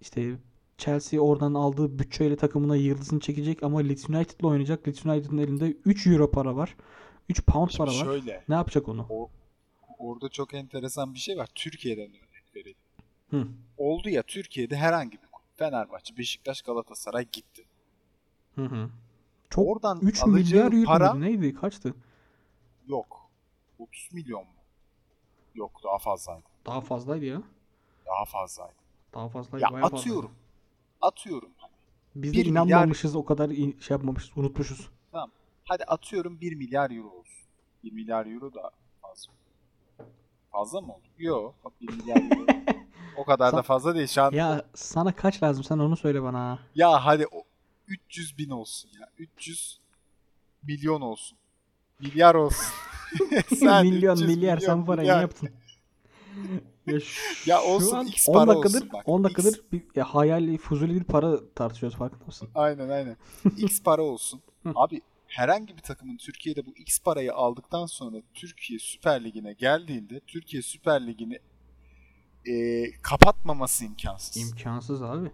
işte Chelsea oradan aldığı bütçeyle takımına yıldızını çekecek ama Leeds United'la oynayacak. Leeds United'ın elinde 3 euro para var. 3 pound Şimdi para var. şöyle, Ne yapacak onu? o, orada çok enteresan bir şey var. Türkiye'den örnek verelim. Hı. Oldu ya Türkiye'de herhangi bir kulüp. Fenerbahçe, Beşiktaş, Galatasaray gitti. Hı hı. Çok Oradan 3 alacağı milyar euro para muydu? Neydi? Kaçtı? yok. 30 milyon mu? Yok daha fazlaydı. Daha fazlaydı ya. Daha fazlaydı. Daha fazlaydı. Ya bayağı fazlaydı. atıyorum. Atıyorum. Biz de Bir milyar- inanmamışız o kadar şey yapmamışız. Unutmuşuz. Hadi atıyorum 1 milyar euro olsun. 1 milyar euro da fazla. Fazla mı oldu? Yok. Bak 1 milyar euro. [laughs] o kadar da Sa- fazla değil. Şu an ya, Ya sana kaç lazım? Sen onu söyle bana. hadi o 300 bin olsun ya. 300 milyon olsun. Milyar olsun. [laughs] [laughs] Sen milyon 300 milyar sen bu parayı ne yaptın? [laughs] ya, şu Ya olsun, an X 10 para dakikadır olsun bak, 10 X. dakikadır bir ya, hayali fuzuli bir para tartışıyoruz farkında mısın? Aynen aynen. X para olsun. Abi herhangi bir takımın Türkiye'de bu X parayı aldıktan sonra Türkiye Süper Ligi'ne geldiğinde Türkiye Süper Ligi'ni e, kapatmaması imkansız. İmkansız abi.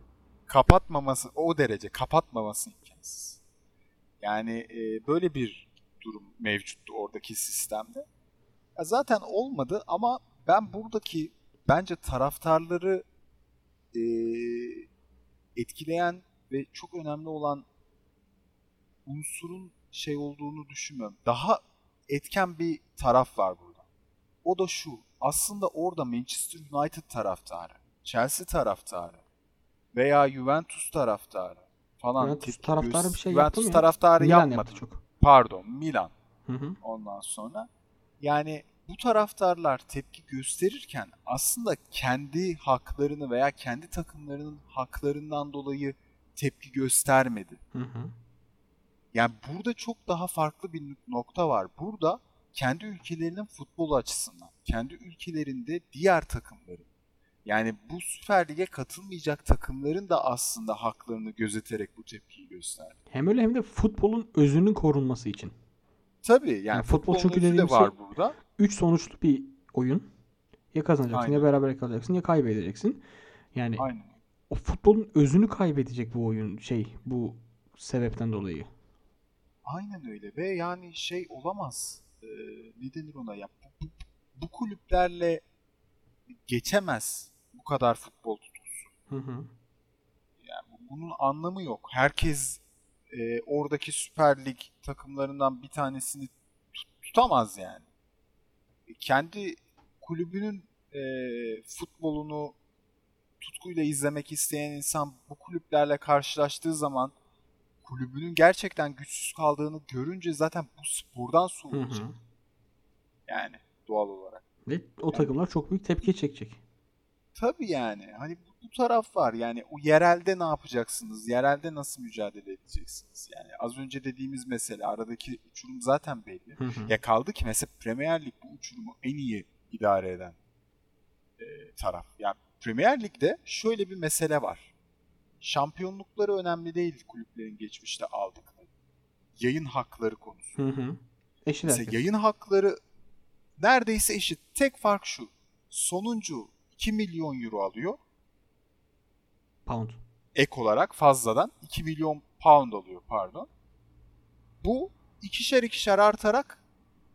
Kapatmaması o derece kapatmaması imkansız. Yani e, böyle bir durum mevcuttu oradaki sistemde. Ya zaten olmadı ama ben buradaki bence taraftarları e, etkileyen ve çok önemli olan unsurun şey olduğunu düşünmüyorum. Daha etken bir taraf var burada. O da şu. Aslında orada Manchester United taraftarı, Chelsea taraftarı veya Juventus taraftarı falan Juventus tepki taraftarı bir şey Juventus yaptı taraftarı Milan yapmadı. yaptı çok. Pardon, Milan Hı hı. ondan sonra. Yani bu taraftarlar tepki gösterirken aslında kendi haklarını veya kendi takımlarının haklarından dolayı tepki göstermedi. Hı hı. Yani burada çok daha farklı bir nokta var. Burada kendi ülkelerinin futbol açısından, kendi ülkelerinde diğer takımların, yani bu Süper Lig'e katılmayacak takımların da aslında haklarını gözeterek bu tepkiyi gösterdi. Hem öyle hem de futbolun özünün korunması için. Tabii yani, Yani futbol çünkü de var şey- burada. 3 sonuçlu bir oyun. Ya kazanacaksın ya Aynen. beraber kalacaksın ya kaybedeceksin. Yani Aynen. o futbolun özünü kaybedecek bu oyun şey bu sebepten dolayı. Aynen öyle ve yani şey olamaz. Ee, ne denir ona ya? Bu, bu, bu kulüplerle geçemez bu kadar futbol tutkusu. Hı hı. Yani bu- bunun anlamı yok. Herkes e, oradaki Süper Lig takımlarından bir tanesini tut- tutamaz yani. E, Kendi kulübünün e, futbolunu tutkuyla izlemek isteyen insan bu kulüplerle karşılaştığı zaman kulübünün gerçekten güçsüz kaldığını görünce zaten bu spordan soğuyacak. hı. Yani doğal olarak. Ve o takımlar çok büyük tepki çekecek. Tabii yani. Hani bu, bu taraf var. Yani o yerelde ne yapacaksınız? Yerelde nasıl mücadele edeceksiniz? Yani az önce dediğimiz mesele aradaki uçurum zaten belli. Hı hı. Ya kaldı ki mesela Premier Lig bu uçurumu en iyi idare eden e, taraf. Yani Premier Lig'de şöyle bir mesele var. Şampiyonlukları önemli değil kulüplerin geçmişte aldıkları. Yayın hakları konusu. Hı hı. Eşit Mesela herkes. yayın hakları neredeyse eşit. Tek fark şu. Sonuncu 2 milyon euro alıyor. Pound. ek olarak fazladan 2 milyon pound alıyor pardon. Bu ikişer ikişer artarak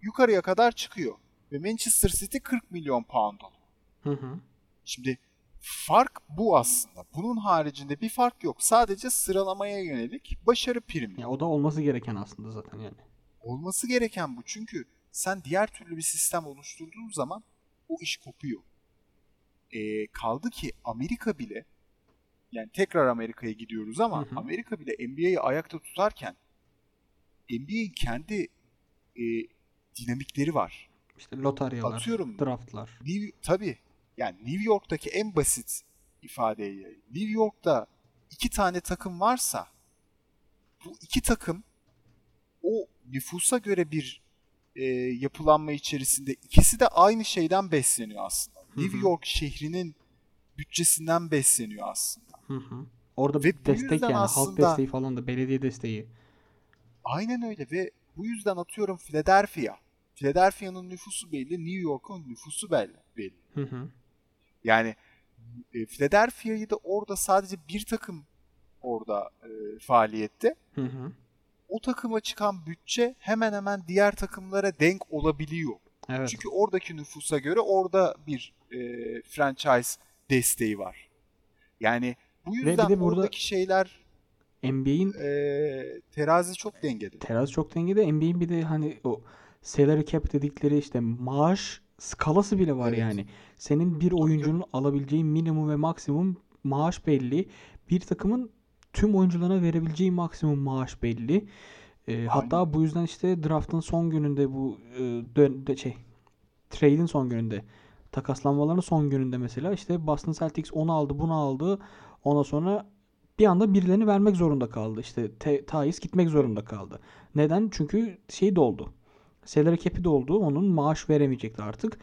yukarıya kadar çıkıyor. Ve Manchester City 40 milyon pound alıyor. Hı hı. Şimdi fark bu aslında. Bunun haricinde bir fark yok. Sadece sıralamaya yönelik başarı primi. Ya o da olması gereken aslında zaten yani. Olması gereken bu. Çünkü sen diğer türlü bir sistem oluşturduğun zaman o iş kopuyor. Ee, kaldı ki Amerika bile yani tekrar Amerika'ya gidiyoruz ama Hı hı. Amerika bile NBA'yi ayakta tutarken NBA'in kendi e, dinamikleri var. İşte lotaryalar, Atıyorum. draftlar. New, tabii yani New York'taki en basit ifadeyi New York'ta iki tane takım varsa bu iki takım o nüfusa göre bir e, yapılanma içerisinde ikisi de aynı şeyden besleniyor aslında. New. York şehrinin bütçesinden besleniyor aslında. Hı hı. Orada Ve destek yani halk aslında- desteği falan da belediye desteği. Aynen öyle ve bu yüzden atıyorum Philadelphia. Philadelphia'nın nüfusu belli, New York'un nüfusu belli. belli. Hı hı. Yani e, Philadelphia'yı da orada sadece bir takım orada e, faaliyette. Hı hı. O takıma çıkan bütçe hemen hemen diğer takımlara denk olabiliyor. Evet. Çünkü oradaki nüfusa göre orada bir e, franchise desteği var. Yani bu yüzden de burada- oradaki şeyler NBA'in e, terazi çok dengeli. terazi çok dengede. NBA'in bir de hani o salary cap dedikleri işte maaş skalası bile var Evet. yani. Senin bir oyuncunun alabileceği minimum ve maksimum maaş belli. Bir takımın tüm oyuncularına verebileceği maksimum maaş belli. Ee, hatta bu yüzden işte draft'ın son gününde bu e, dön de şey trade'in son gününde takaslanmaların son gününde mesela işte Boston Celtics onu aldı bunu aldı ondan sonra bir anda birilerini vermek zorunda kaldı. İşte Te- Thais gitmek zorunda kaldı. Neden? Çünkü şey doldu. Salary cap'i doldu. Onun maaş veremeyecekti artık.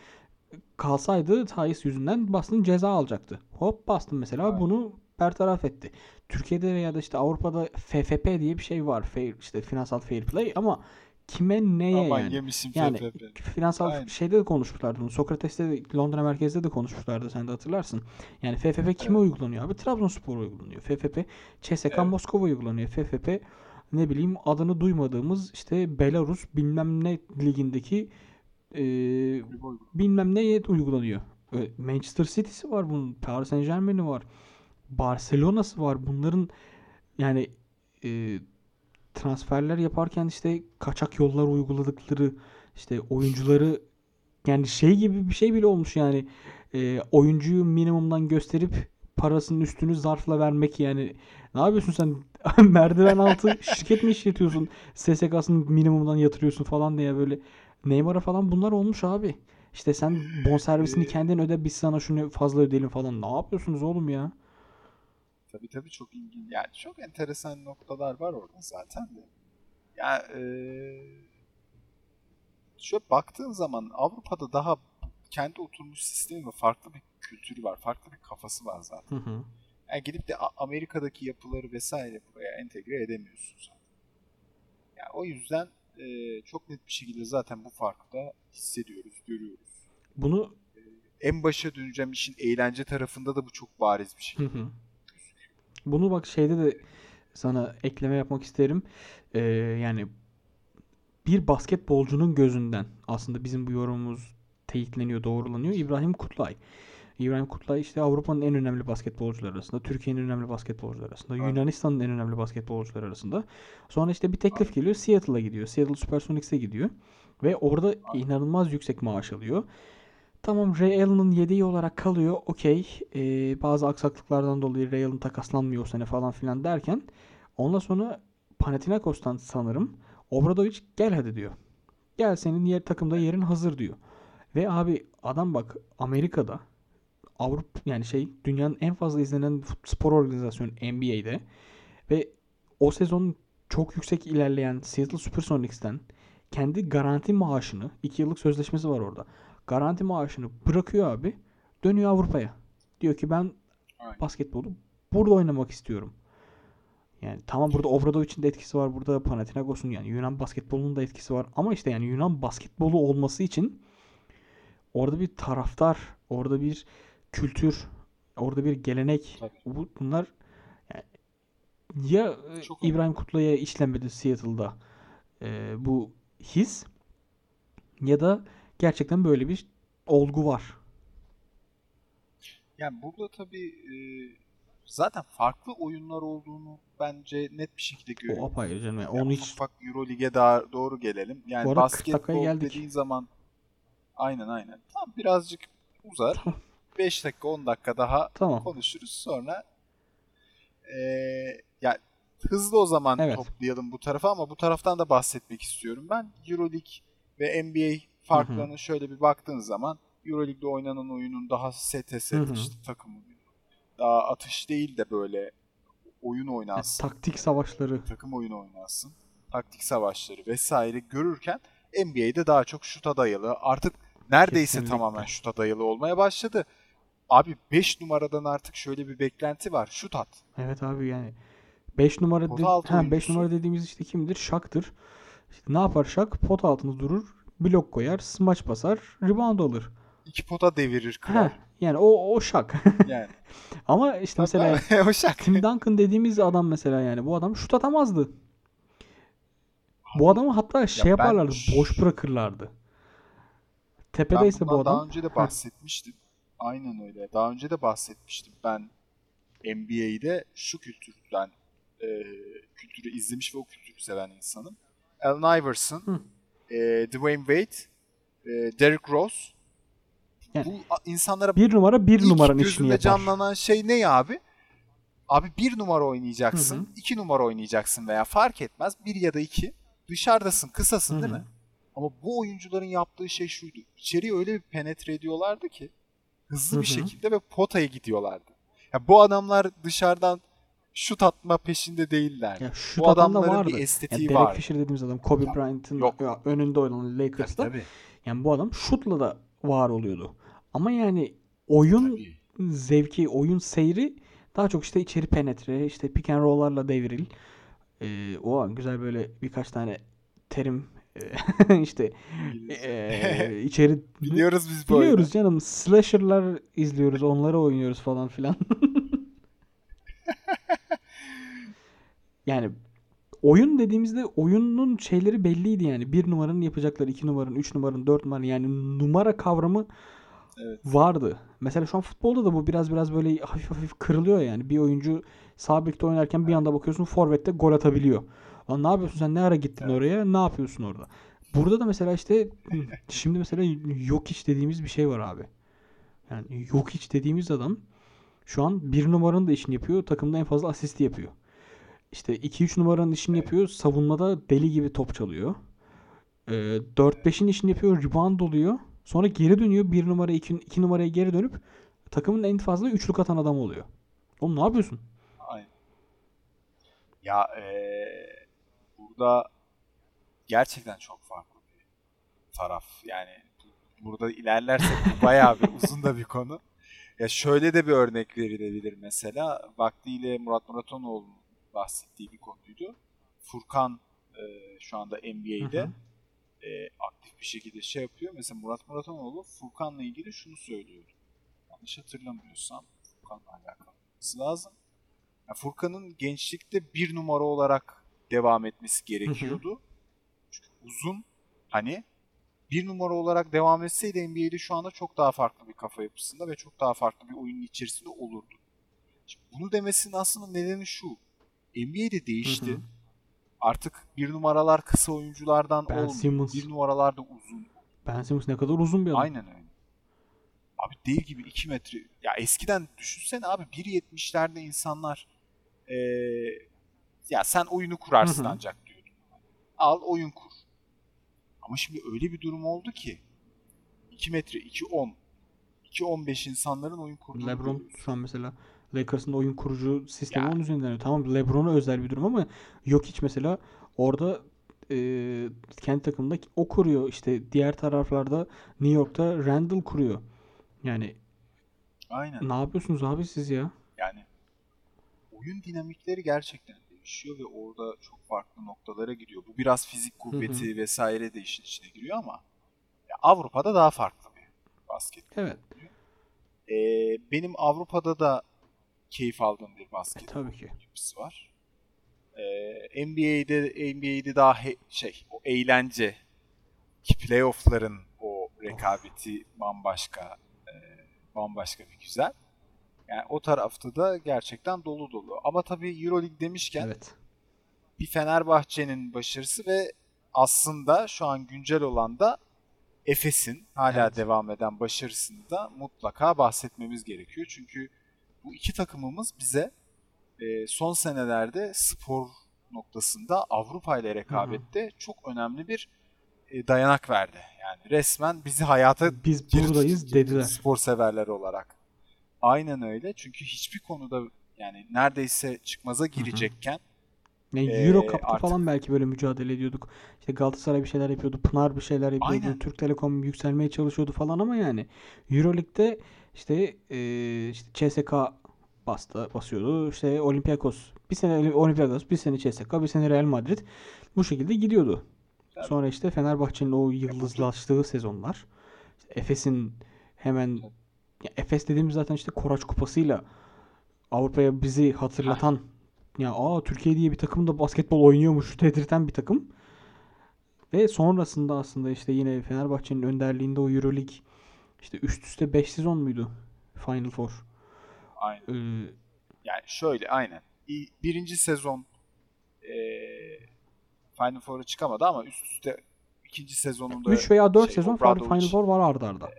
Kalsaydı Thais yüzünden Boston ceza alacaktı. Hop Boston mesela Aynen. bunu bertaraf etti. Türkiye'de veya da işte Avrupa'da FFP diye bir şey var. Fair, işte finansal fair play ama kime neye Aman yani? yemişim Yani FFP. finansal Aynen. şeyde de konuşmuşlardı bunu. Sokrates'te de Londra merkezde de konuşmuşlardı sen de hatırlarsın. Yani FFP kime Evet. uygulanıyor abi? Trabzonspor uygulanıyor. FFP CSKA Evet. Moskova uygulanıyor. FFP ne bileyim adını duymadığımız işte Belarus bilmem ne ligindeki e, bilmem neye uygulanıyor. Manchester City'si var bunun. Paris Saint Germain'i var. Barcelona'sı var. Bunların yani e, transferler yaparken işte kaçak yollar uyguladıkları işte oyuncuları yani şey gibi bir şey bile olmuş yani E, oyuncuyu minimumdan gösterip parasının üstünü zarfla vermek yani ne yapıyorsun sen [laughs] merdiven altı şirket mi işletiyorsun SSK'sını minimumdan yatırıyorsun falan diye böyle Neymar'a falan bunlar olmuş abi. İşte sen bonservisini kendin öde biz sana şunu fazla ödeyelim falan. Ne yapıyorsunuz oğlum ya? Tabii tabii çok ilginç. Yani çok enteresan noktalar var orada zaten de. Ya eee şöyle baktığın zaman Avrupa'da daha kendi oturmuş sistemi ve farklı bir kültürü var. Farklı bir kafası var zaten. Hı hı. Yani gidip de Amerika'daki yapıları vesaire buraya entegre edemiyorsun zaten. Yani o yüzden eee, çok net bir şekilde zaten bu farkı da hissediyoruz, görüyoruz. Bunu En başa döneceğim işin eğlence tarafında da bu çok bariz bir şey. Hı hı. Bunu bak şeyde de sana ekleme yapmak isterim. Ee, yani bir basketbolcunun gözünden aslında bizim bu yorumumuz teyitleniyor, doğrulanıyor. İbrahim Kutlay. İbrahim Kutlay işte Avrupa'nın en önemli basketbolcuları arasında, Türkiye'nin en önemli basketbolcuları arasında, Aynen. Yunanistan'ın en önemli basketbolcuları arasında. Sonra işte bir teklif geliyor, Seattle'a gidiyor. Seattle Supersonics'e gidiyor. Ve orada inanılmaz yüksek maaş alıyor. Tamam Ray Allen'ın yedeği olarak kalıyor. Okey. Ee, bazı aksaklıklardan dolayı Ray Allen takaslanmıyor o sene falan filan derken ondan sonra Panathinaikos'tan sanırım Obradovic gel hadi diyor. Gel senin yer takımda yerin hazır diyor. Ve abi adam bak Amerika'da Avrupa yani şey dünyanın en fazla izlenen spor organizasyonu NBA'de ve o sezon çok yüksek ilerleyen Seattle Supersonics'ten kendi garanti maaşını 2 yıllık sözleşmesi var orada. Garanti maaşını bırakıyor abi. Dönüyor Avrupa'ya. Diyor ki ben basketbolu burada oynamak istiyorum. Yani tamam burada Obradovic'in de etkisi var. Burada Panathinaikos'un yani Yunan basketbolunun da etkisi var. Ama işte yani Yunan basketbolu olması için orada bir taraftar, orada bir kültür, orada bir gelenek. Tabii. Bu, bunlar ya e, Çok İbrahim Kutlu'ya işlemedi Seattle'da e, bu his ya da gerçekten böyle bir olgu var. Yani burada tabii e, zaten farklı oyunlar olduğunu bence net bir şekilde O görüyorum. apayrı canım. Yani Yani onu hiç ufak Euroleague'e daha doğru gelelim. Yani Bu arada 40 dakikaya basketbol dediğin zaman aynen aynen. Tam birazcık uzar. Tamam. [laughs] 5 dakika 10 dakika daha tamam. konuşuruz. Sonra e, ya hızlı o zaman Evet. toplayalım bu tarafa ama bu taraftan da bahsetmek istiyorum. Ben Euroleague ve NBA farklarını şöyle bir baktığın zaman Euroleague'de oynanan oyunun daha sete set işte takım. Daha atış değil de böyle oyun Yani oynansın taktik savaşları. takım oyunu oynansın, taktik savaşları vesaire görürken NBA'de daha çok şuta dayalı. Artık neredeyse Kesinlikle. tamamen şuta dayalı olmaya başladı. Abi 5 numaradan artık şöyle bir beklenti var. Şut at. Evet abi yani 5 numara de- ha 5 oyuncusu. numara dediğimiz işte kimdir? Şak'tır. İşte ne yapar Şak? Pot altında durur, blok koyar, smaç basar, rebound alır. İki pota devirir kırar. Ha, yani o o Şak. [laughs] Yani. [laughs] Ama işte mesela [laughs] o şak. Tim Duncan dediğimiz adam mesela yani bu adam şut atamazdı. Bu adamı hatta şey ben- yaparlardı, boş bırakırlardı. Ben Tepedeyse bu adam. daha önce de bahsetmiştim. Aynen öyle. Daha önce de bahsetmiştim. Ben NBA'de şu kültürden e, kültürü izlemiş ve o kültürü seven insanım. Allen Iverson, Hı. E, Dwayne Wade, e, Derrick Rose. Yani Bu insanlara Bir numara bir numaranın işini yapar. canlanan şey ne ya abi? Abi bir numara oynayacaksın, Hı hı. iki numara oynayacaksın veya fark etmez bir ya da iki. Dışarıdasın, kısasın Hı değil mi? Ama bu oyuncuların yaptığı şey şuydu. İçeriye öyle bir penetre ediyorlardı ki hızlı Hı bir şekilde ve potaya gidiyorlardı. Ya bu adamlar dışarıdan şut atma peşinde değillerdi. Ya şu bu adamların vardı. bir Yani estetiği Derek var. Fisher dediğimiz adam Kobe Bryant'ın önünde oynanan Lakers'ta. Tabii. Yani bu adam şutla da var oluyordu. Ama yani oyun Tabii. zevki, oyun seyri daha çok işte içeri penetre, işte pick and roll'larla devril. Ee, o an güzel böyle birkaç tane terim e, [laughs] işte e, [laughs] içeri Biliyoruz biz bu oyunu. biliyoruz canım. Slasher'lar izliyoruz, onları oynuyoruz falan filan. [laughs] yani oyun dediğimizde oyunun şeyleri belliydi yani. Bir numaranın yapacakları, iki numaranın, üç numaranın, dört numaranın yani numara kavramı Evet. vardı. Mesela şu an futbolda da bu biraz biraz böyle hafif hafif kırılıyor yani. Bir oyuncu sağ bekte oynarken bir anda bakıyorsun forvette gol atabiliyor. Lan ne yapıyorsun sen ne ara gittin Evet. oraya? Ne yapıyorsun orada? Burada da mesela işte [laughs] şimdi mesela yok hiç dediğimiz bir şey var abi. Yani yok hiç dediğimiz adam şu an bir numaranın da işini yapıyor. Takımda en fazla asisti yapıyor. İşte 2-3 numaranın işini yapıyor. Savunmada deli gibi top çalıyor. Ee, 4-5'in işini yapıyor. Rebound oluyor. Sonra geri dönüyor. 1 numara 2, 2 numaraya geri dönüp takımın en fazla üçlük atan adam oluyor. Oğlum ne yapıyorsun? Aynen. Ya eee, burada gerçekten çok farklı bir taraf. Yani bu- burada ilerlersek bayağı bir [laughs] uzun da bir konu. Ya şöyle de bir örnek verilebilir mesela. Vaktiyle Murat Muratanoğlu'nun bahsettiği bir konuydu. Furkan eee, şu anda NBA'de Hı hı. e, aktif bir şekilde şey yapıyor. Mesela Murat Muratanoğlu Furkan'la ilgili şunu söylüyor. Yanlış hatırlamıyorsam Furkan'la alakalı olması lazım. Ya Furkan'ın gençlikte bir numara olarak devam etmesi gerekiyordu. Çünkü uzun hani bir numara olarak devam etseydi NBA'de şu anda çok daha farklı bir kafa yapısında ve çok daha farklı bir oyunun içerisinde olurdu. Şimdi bunu demesinin aslında nedeni şu. NBA'de değişti. Hı hı. Artık bir numaralar kısa oyunculardan Ben olmuyor. Simmons. Bir numaralar da uzun. Ben Simmons ne kadar uzun bir adam. Aynen öyle. Abi dev gibi 2 metre. Ya eskiden düşünsene abi 1.70'lerde insanlar eee, ya sen oyunu kurarsın Hı hı. ancak diyordun. Al oyun kur. Ama şimdi öyle bir durum oldu ki 2 metre 2.10 2.15 insanların oyun kurduğunu LeBron şu an mesela Lakers'ın oyun kurucu sistemi Ya. onun üzerinden. Tamam LeBron'a özel bir durum ama yok hiç mesela orada e, kendi takımında o kuruyor. İşte diğer taraflarda New York'ta Randall kuruyor. Yani Aynen. ne yapıyorsunuz abi siz ya? Yani oyun dinamikleri gerçekten değişiyor ve orada çok farklı noktalara giriyor. Bu biraz fizik kuvveti vesaire de işin içine giriyor ama ya Avrupa'da daha farklı bir basket. Evet. Ee, benim Avrupa'da da keyif aldığım bir E, basket tabii ki. yapısı var. Ee, NBA'de NBA'de daha he- şey o eğlence ki playoff'ların o rekabeti bambaşka e, bambaşka bir güzel. Yani o tarafta da gerçekten dolu dolu. Ama tabii EuroLeague demişken Evet. bir Fenerbahçe'nin başarısı ve aslında şu an güncel olan da Efes'in hala Evet. devam eden başarısını da mutlaka bahsetmemiz gerekiyor. Çünkü bu iki takımımız bize e, son senelerde spor noktasında Avrupa ile rekabette çok önemli bir e, dayanak verdi. Yani resmen bizi hayata Biz buradayız dediler. Spor severler olarak. Aynen öyle. Çünkü hiçbir konuda yani neredeyse çıkmaza girecekken Yani Ee, Euro Cup'ta artık- falan belki böyle mücadele ediyorduk. İşte Galatasaray bir şeyler yapıyordu. Pınar bir şeyler yapıyordu. Aynen. Türk Telekom yükselmeye çalışıyordu falan ama yani Euroleague'de işte e, işte CSK bastı, basıyordu. İşte Olympiakos bir sene Olympiakos, bir sene CSK, bir sene Real Madrid bu şekilde gidiyordu. Tabii. Sonra işte Fenerbahçe'nin o yıldızlaştığı sezonlar. işte Efes'in hemen ya Efes dediğimiz zaten işte Koraç Kupası'yla Avrupa'ya bizi hatırlatan ya aa Türkiye diye bir takım da basketbol oynuyormuş dedirten bir takım. Ve sonrasında aslında işte yine Fenerbahçe'nin önderliğinde o EuroLeague işte üst üste 5 sezon muydu? Final Four. aynen. Ee, Yani şöyle aynen. Birinci sezon eee Final Four'a çıkamadı ama üst üste ikinci sezonunda 3 veya 4 şey, sezon Obradovic- Final Four var arda arda.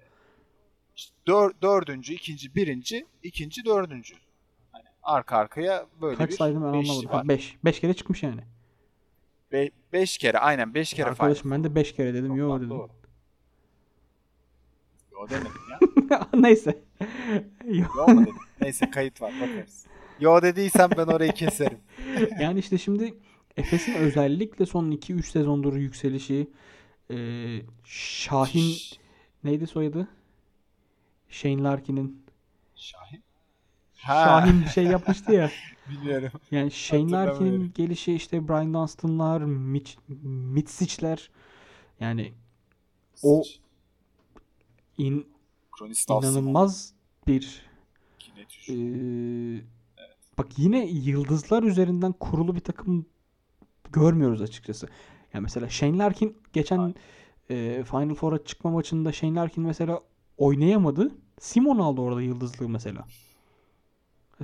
işte dör, dördüncü, ikinci, birinci, ikinci, dördüncü. Hani arka arkaya böyle Kaç bir saydım ben anlamadım. var. 5. 5 kere çıkmış yani. Be- beş kere aynen beş kere Arkadaşım ben de 5 kere dedim. Yo Toplam dedim. doğru. Demedim ya. [laughs] Neyse. Yo. Yo mu dedim? Neyse kayıt var bakarız. Yo dediysem ben orayı keserim. [laughs] Yani işte şimdi Efes'in özellikle son 2-3 sezondur yükselişi e, Şahin Şş, neydi soyadı? Shane Larkin'in Şahin. Şahin bir şey yapmıştı ya. [laughs] Biliyorum. Yani Shane Larkin'in gelişi işte Brian Dunstan'lar, Mitch, Mitsic'ler yani O- Sıç. İn, inanılmaz bir e, bak yine yıldızlar üzerinden kurulu bir takım görmüyoruz açıkçası. Yani mesela Shane Larkin geçen Aynen. e, Final Four'a çıkma maçında Shane Larkin mesela oynayamadı. Simon aldı orada yıldızlığı mesela.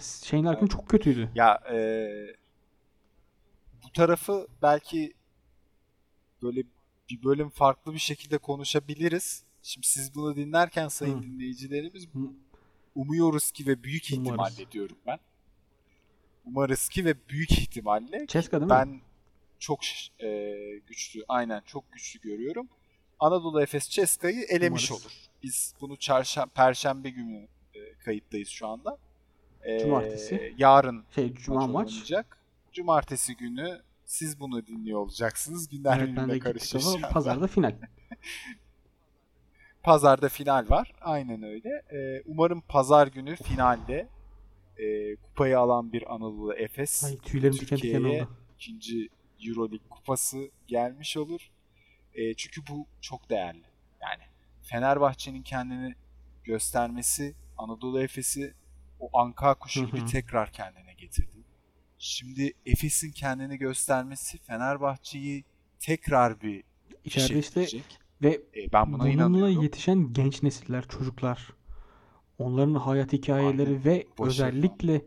Shane Larkin Evet. çok kötüydü. Ya eee, bu tarafı belki böyle bir bölüm farklı bir şekilde konuşabiliriz. Şimdi siz bunu dinlerken sayın Hı. dinleyicilerimiz Hı. umuyoruz ki ve büyük Umarız. ihtimalle diyorum ben. Umarız ki ve büyük ihtimalle Ceska değil mi? ben çok ş- eee, güçlü, aynen çok güçlü görüyorum. Anadolu Efes Ceska'yı elemiş Umarız. olur. Biz bunu çarşamba, perşembe günü e, kayıttayız şu anda. Eee, Cumartesi. Yarın Şey Cuma maç oynanacak. Cumartesi günü siz bunu dinliyor olacaksınız. Günler Evet birbirine anda. Pazarda final. [laughs] Pazarda final var. Aynen öyle. Ee, umarım pazar günü finalde e, kupayı alan bir Anadolu Efes Ay tüylerim Türkiye'ye ikinci Euroleague kupası gelmiş olur. E, çünkü bu çok değerli. Yani Fenerbahçe'nin kendini göstermesi, Anadolu Efes'i o anka kuşu gibi tekrar kendine getirdi. Şimdi Efes'in kendini göstermesi Fenerbahçe'yi tekrar bir İçeride işte. Ve E, ben buna bununla yetişen genç nesiller, çocuklar, onların hayat hikayeleri Aynen. ve Başarılı. özellikle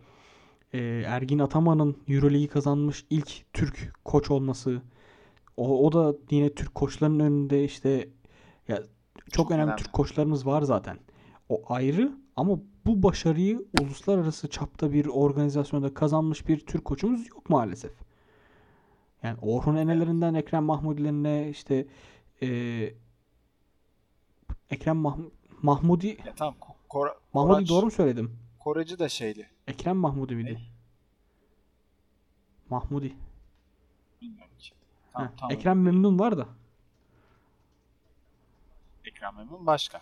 e, Ergin Ataman'ın Euroleague'i kazanmış ilk Türk koç olması. O, o da yine Türk koçların önünde işte ya çok, Çok önemli, önemli. Türk koçlarımız var zaten. O ayrı ama bu başarıyı uluslararası çapta bir organizasyonda kazanmış bir Türk koçumuz yok maalesef. Yani Orhun Enelerinden Ekrem Mahmudilerine işte e, Ekrem Mah- Mahmudi Ya tamam Ko- Kora, Mahmudi Koraç- doğru mu söyledim? Koracı da şeyli. Ekrem Mahmudi miydi? Ne? Mahmudi. Bilmiyorum ki. Tamam, tamam. Ekrem Memnun var da. Ekrem Memnun başka.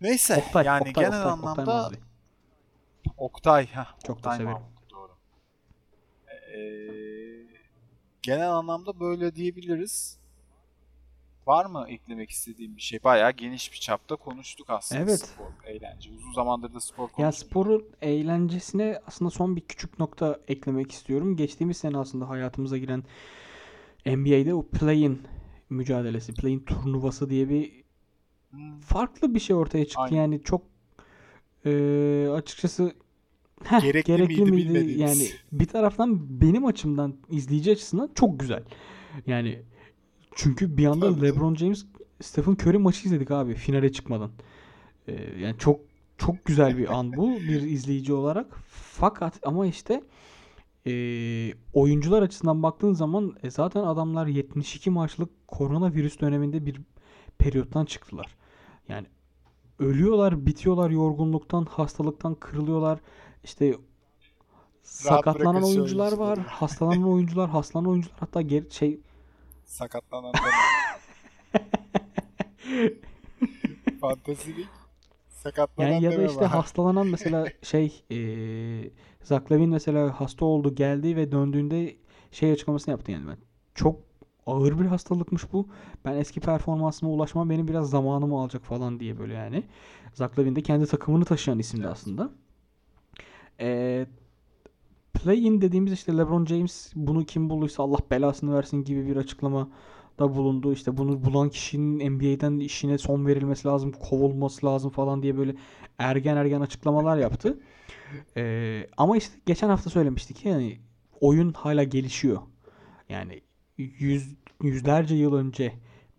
Neyse Oktay, yani Oktay, genel Oktay, Oktay anlamda Mahmudi. Oktay, heh, Çok da Oktay severim. Mahmut, doğru. Ee, genel anlamda böyle diyebiliriz. Var mı eklemek istediğim bir şey? Bayağı geniş bir çapta konuştuk aslında Evet. spor, eğlence. Uzun zamandır da spor Ya konuşmuyoruz. sporun eğlencesine aslında son bir küçük nokta eklemek istiyorum. Geçtiğimiz sene aslında hayatımıza giren NBA'de o play-in mücadelesi, play-in turnuvası diye bir Hmm, farklı bir şey ortaya çıktı. Aynen. Yani çok eee, açıkçası heh, Gerekli gerekli miydi miydi? Yani bir taraftan benim açımdan izleyici açısından çok güzel. Yani çünkü bir anda Tabii, LeBron James Stephen Curry maçı izledik abi finale çıkmadan. Eee, yani çok çok güzel bir an bu [laughs] bir izleyici olarak. Fakat ama işte eee, oyuncular açısından baktığın zaman e, zaten adamlar 72 maçlık koronavirüs döneminde bir periyottan çıktılar. Yani ölüyorlar, bitiyorlar yorgunluktan, hastalıktan kırılıyorlar. İşte sakatlanan oyuncular var, hastalanan oyuncular, [laughs] hastalanan oyuncular hatta geri şey Sakatlanan deme. [laughs] Sakatlanan Yani ya da işte bana. hastalanan mesela [laughs] şey eee Zach Lavine mesela hasta oldu geldi ve döndüğünde şey açıklamasını yaptı yani ben. Çok ağır bir hastalıkmış bu. Ben eski performansıma ulaşmam benim biraz zamanımı alacak falan diye böyle yani. Zach Lavine de kendi takımını taşıyan isimdi Evet. aslında. Eee play-in dediğimiz işte LeBron James bunu kim bulduysa Allah belasını versin gibi bir açıklama da bulundu. İşte bunu bulan kişinin NBA'den işine son verilmesi lazım, kovulması lazım falan diye böyle ergen ergen açıklamalar yaptı. Ee, ama işte geçen hafta söylemiştik yani oyun hala gelişiyor. Yani yüz, yüzlerce yıl önce,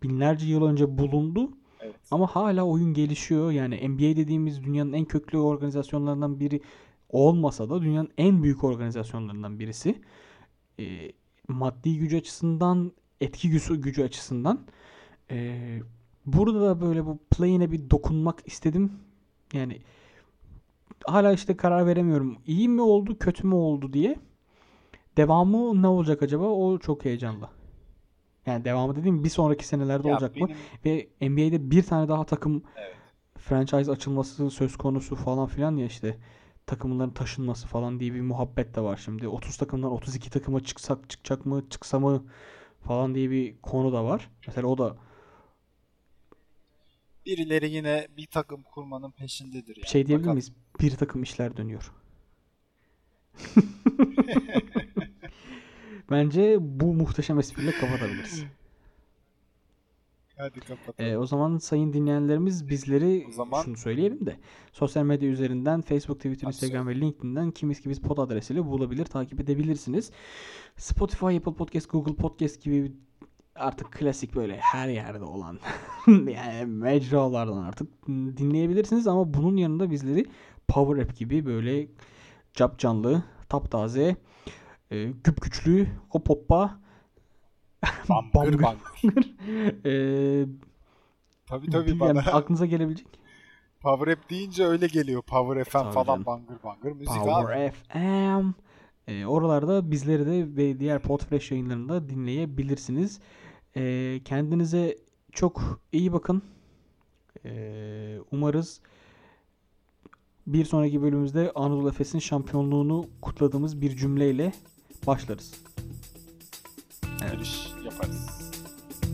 binlerce yıl önce bulundu Evet. ama hala oyun gelişiyor. Yani NBA dediğimiz dünyanın en köklü organizasyonlarından biri olmasa da dünyanın en büyük organizasyonlarından birisi. Ee, maddi gücü açısından, etki gücü, gücü açısından. Ee, burada da böyle bu play'ine bir dokunmak istedim. Yani hala işte karar veremiyorum. İyi mi oldu, kötü mü oldu diye. Devamı ne olacak acaba? O çok heyecanlı. Yani devamı dediğim bir sonraki senelerde Ya olacak mı? benim Ve NBA'de bir tane daha takım Evet. franchise açılması söz konusu falan filan ya işte takımların taşınması falan diye bir muhabbet de var şimdi. 30 takımdan 32 takıma çıksak çıkacak mı çıksa mı falan diye bir konu da var. Mesela o da birileri yine bir takım kurmanın peşindedir yani. şey diyebilir Bakalım. miyiz? Bir takım işler dönüyor. [laughs] [laughs] Bence bu muhteşem espriyle kapatabiliriz. [laughs] Hadi kapatalım. Ee, o zaman sayın dinleyenlerimiz bizleri O zaman- şunu söyleyelim de sosyal medya üzerinden Facebook, Twitter, Hadi Instagram ve LinkedIn'den kimiz kimiz pod adresiyle bulabilir, takip edebilirsiniz. Spotify, Apple Podcast, Google Podcast gibi artık klasik böyle her yerde olan [laughs] yani mecralardan artık dinleyebilirsiniz ama bunun yanında bizleri Power App gibi böyle cap canlı, taptaze, e, güp güçlü, hop hoppa [laughs] Bangır bangır. bangır. [laughs] e, Tabii tabii yani bana aklınıza gelebilecek Power App deyince öyle geliyor. Power FM Tabii falan canım. bangır bangır müzik abi. Power FM. Ee, oralarda bizleri de ve diğer Podfresh yayınlarında dinleyebilirsiniz. Ee, kendinize çok iyi bakın. Ee, umarız bir sonraki bölümümüzde Anadolu Efes'in şampiyonluğunu kutladığımız bir cümleyle başlarız. Evet. Giriş yaparız.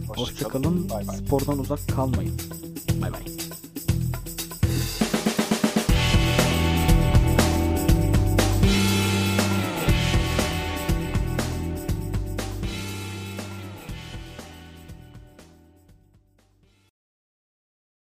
Hoşçakalın. Bay bay. Spordan uzak kalmayın. Bay bay.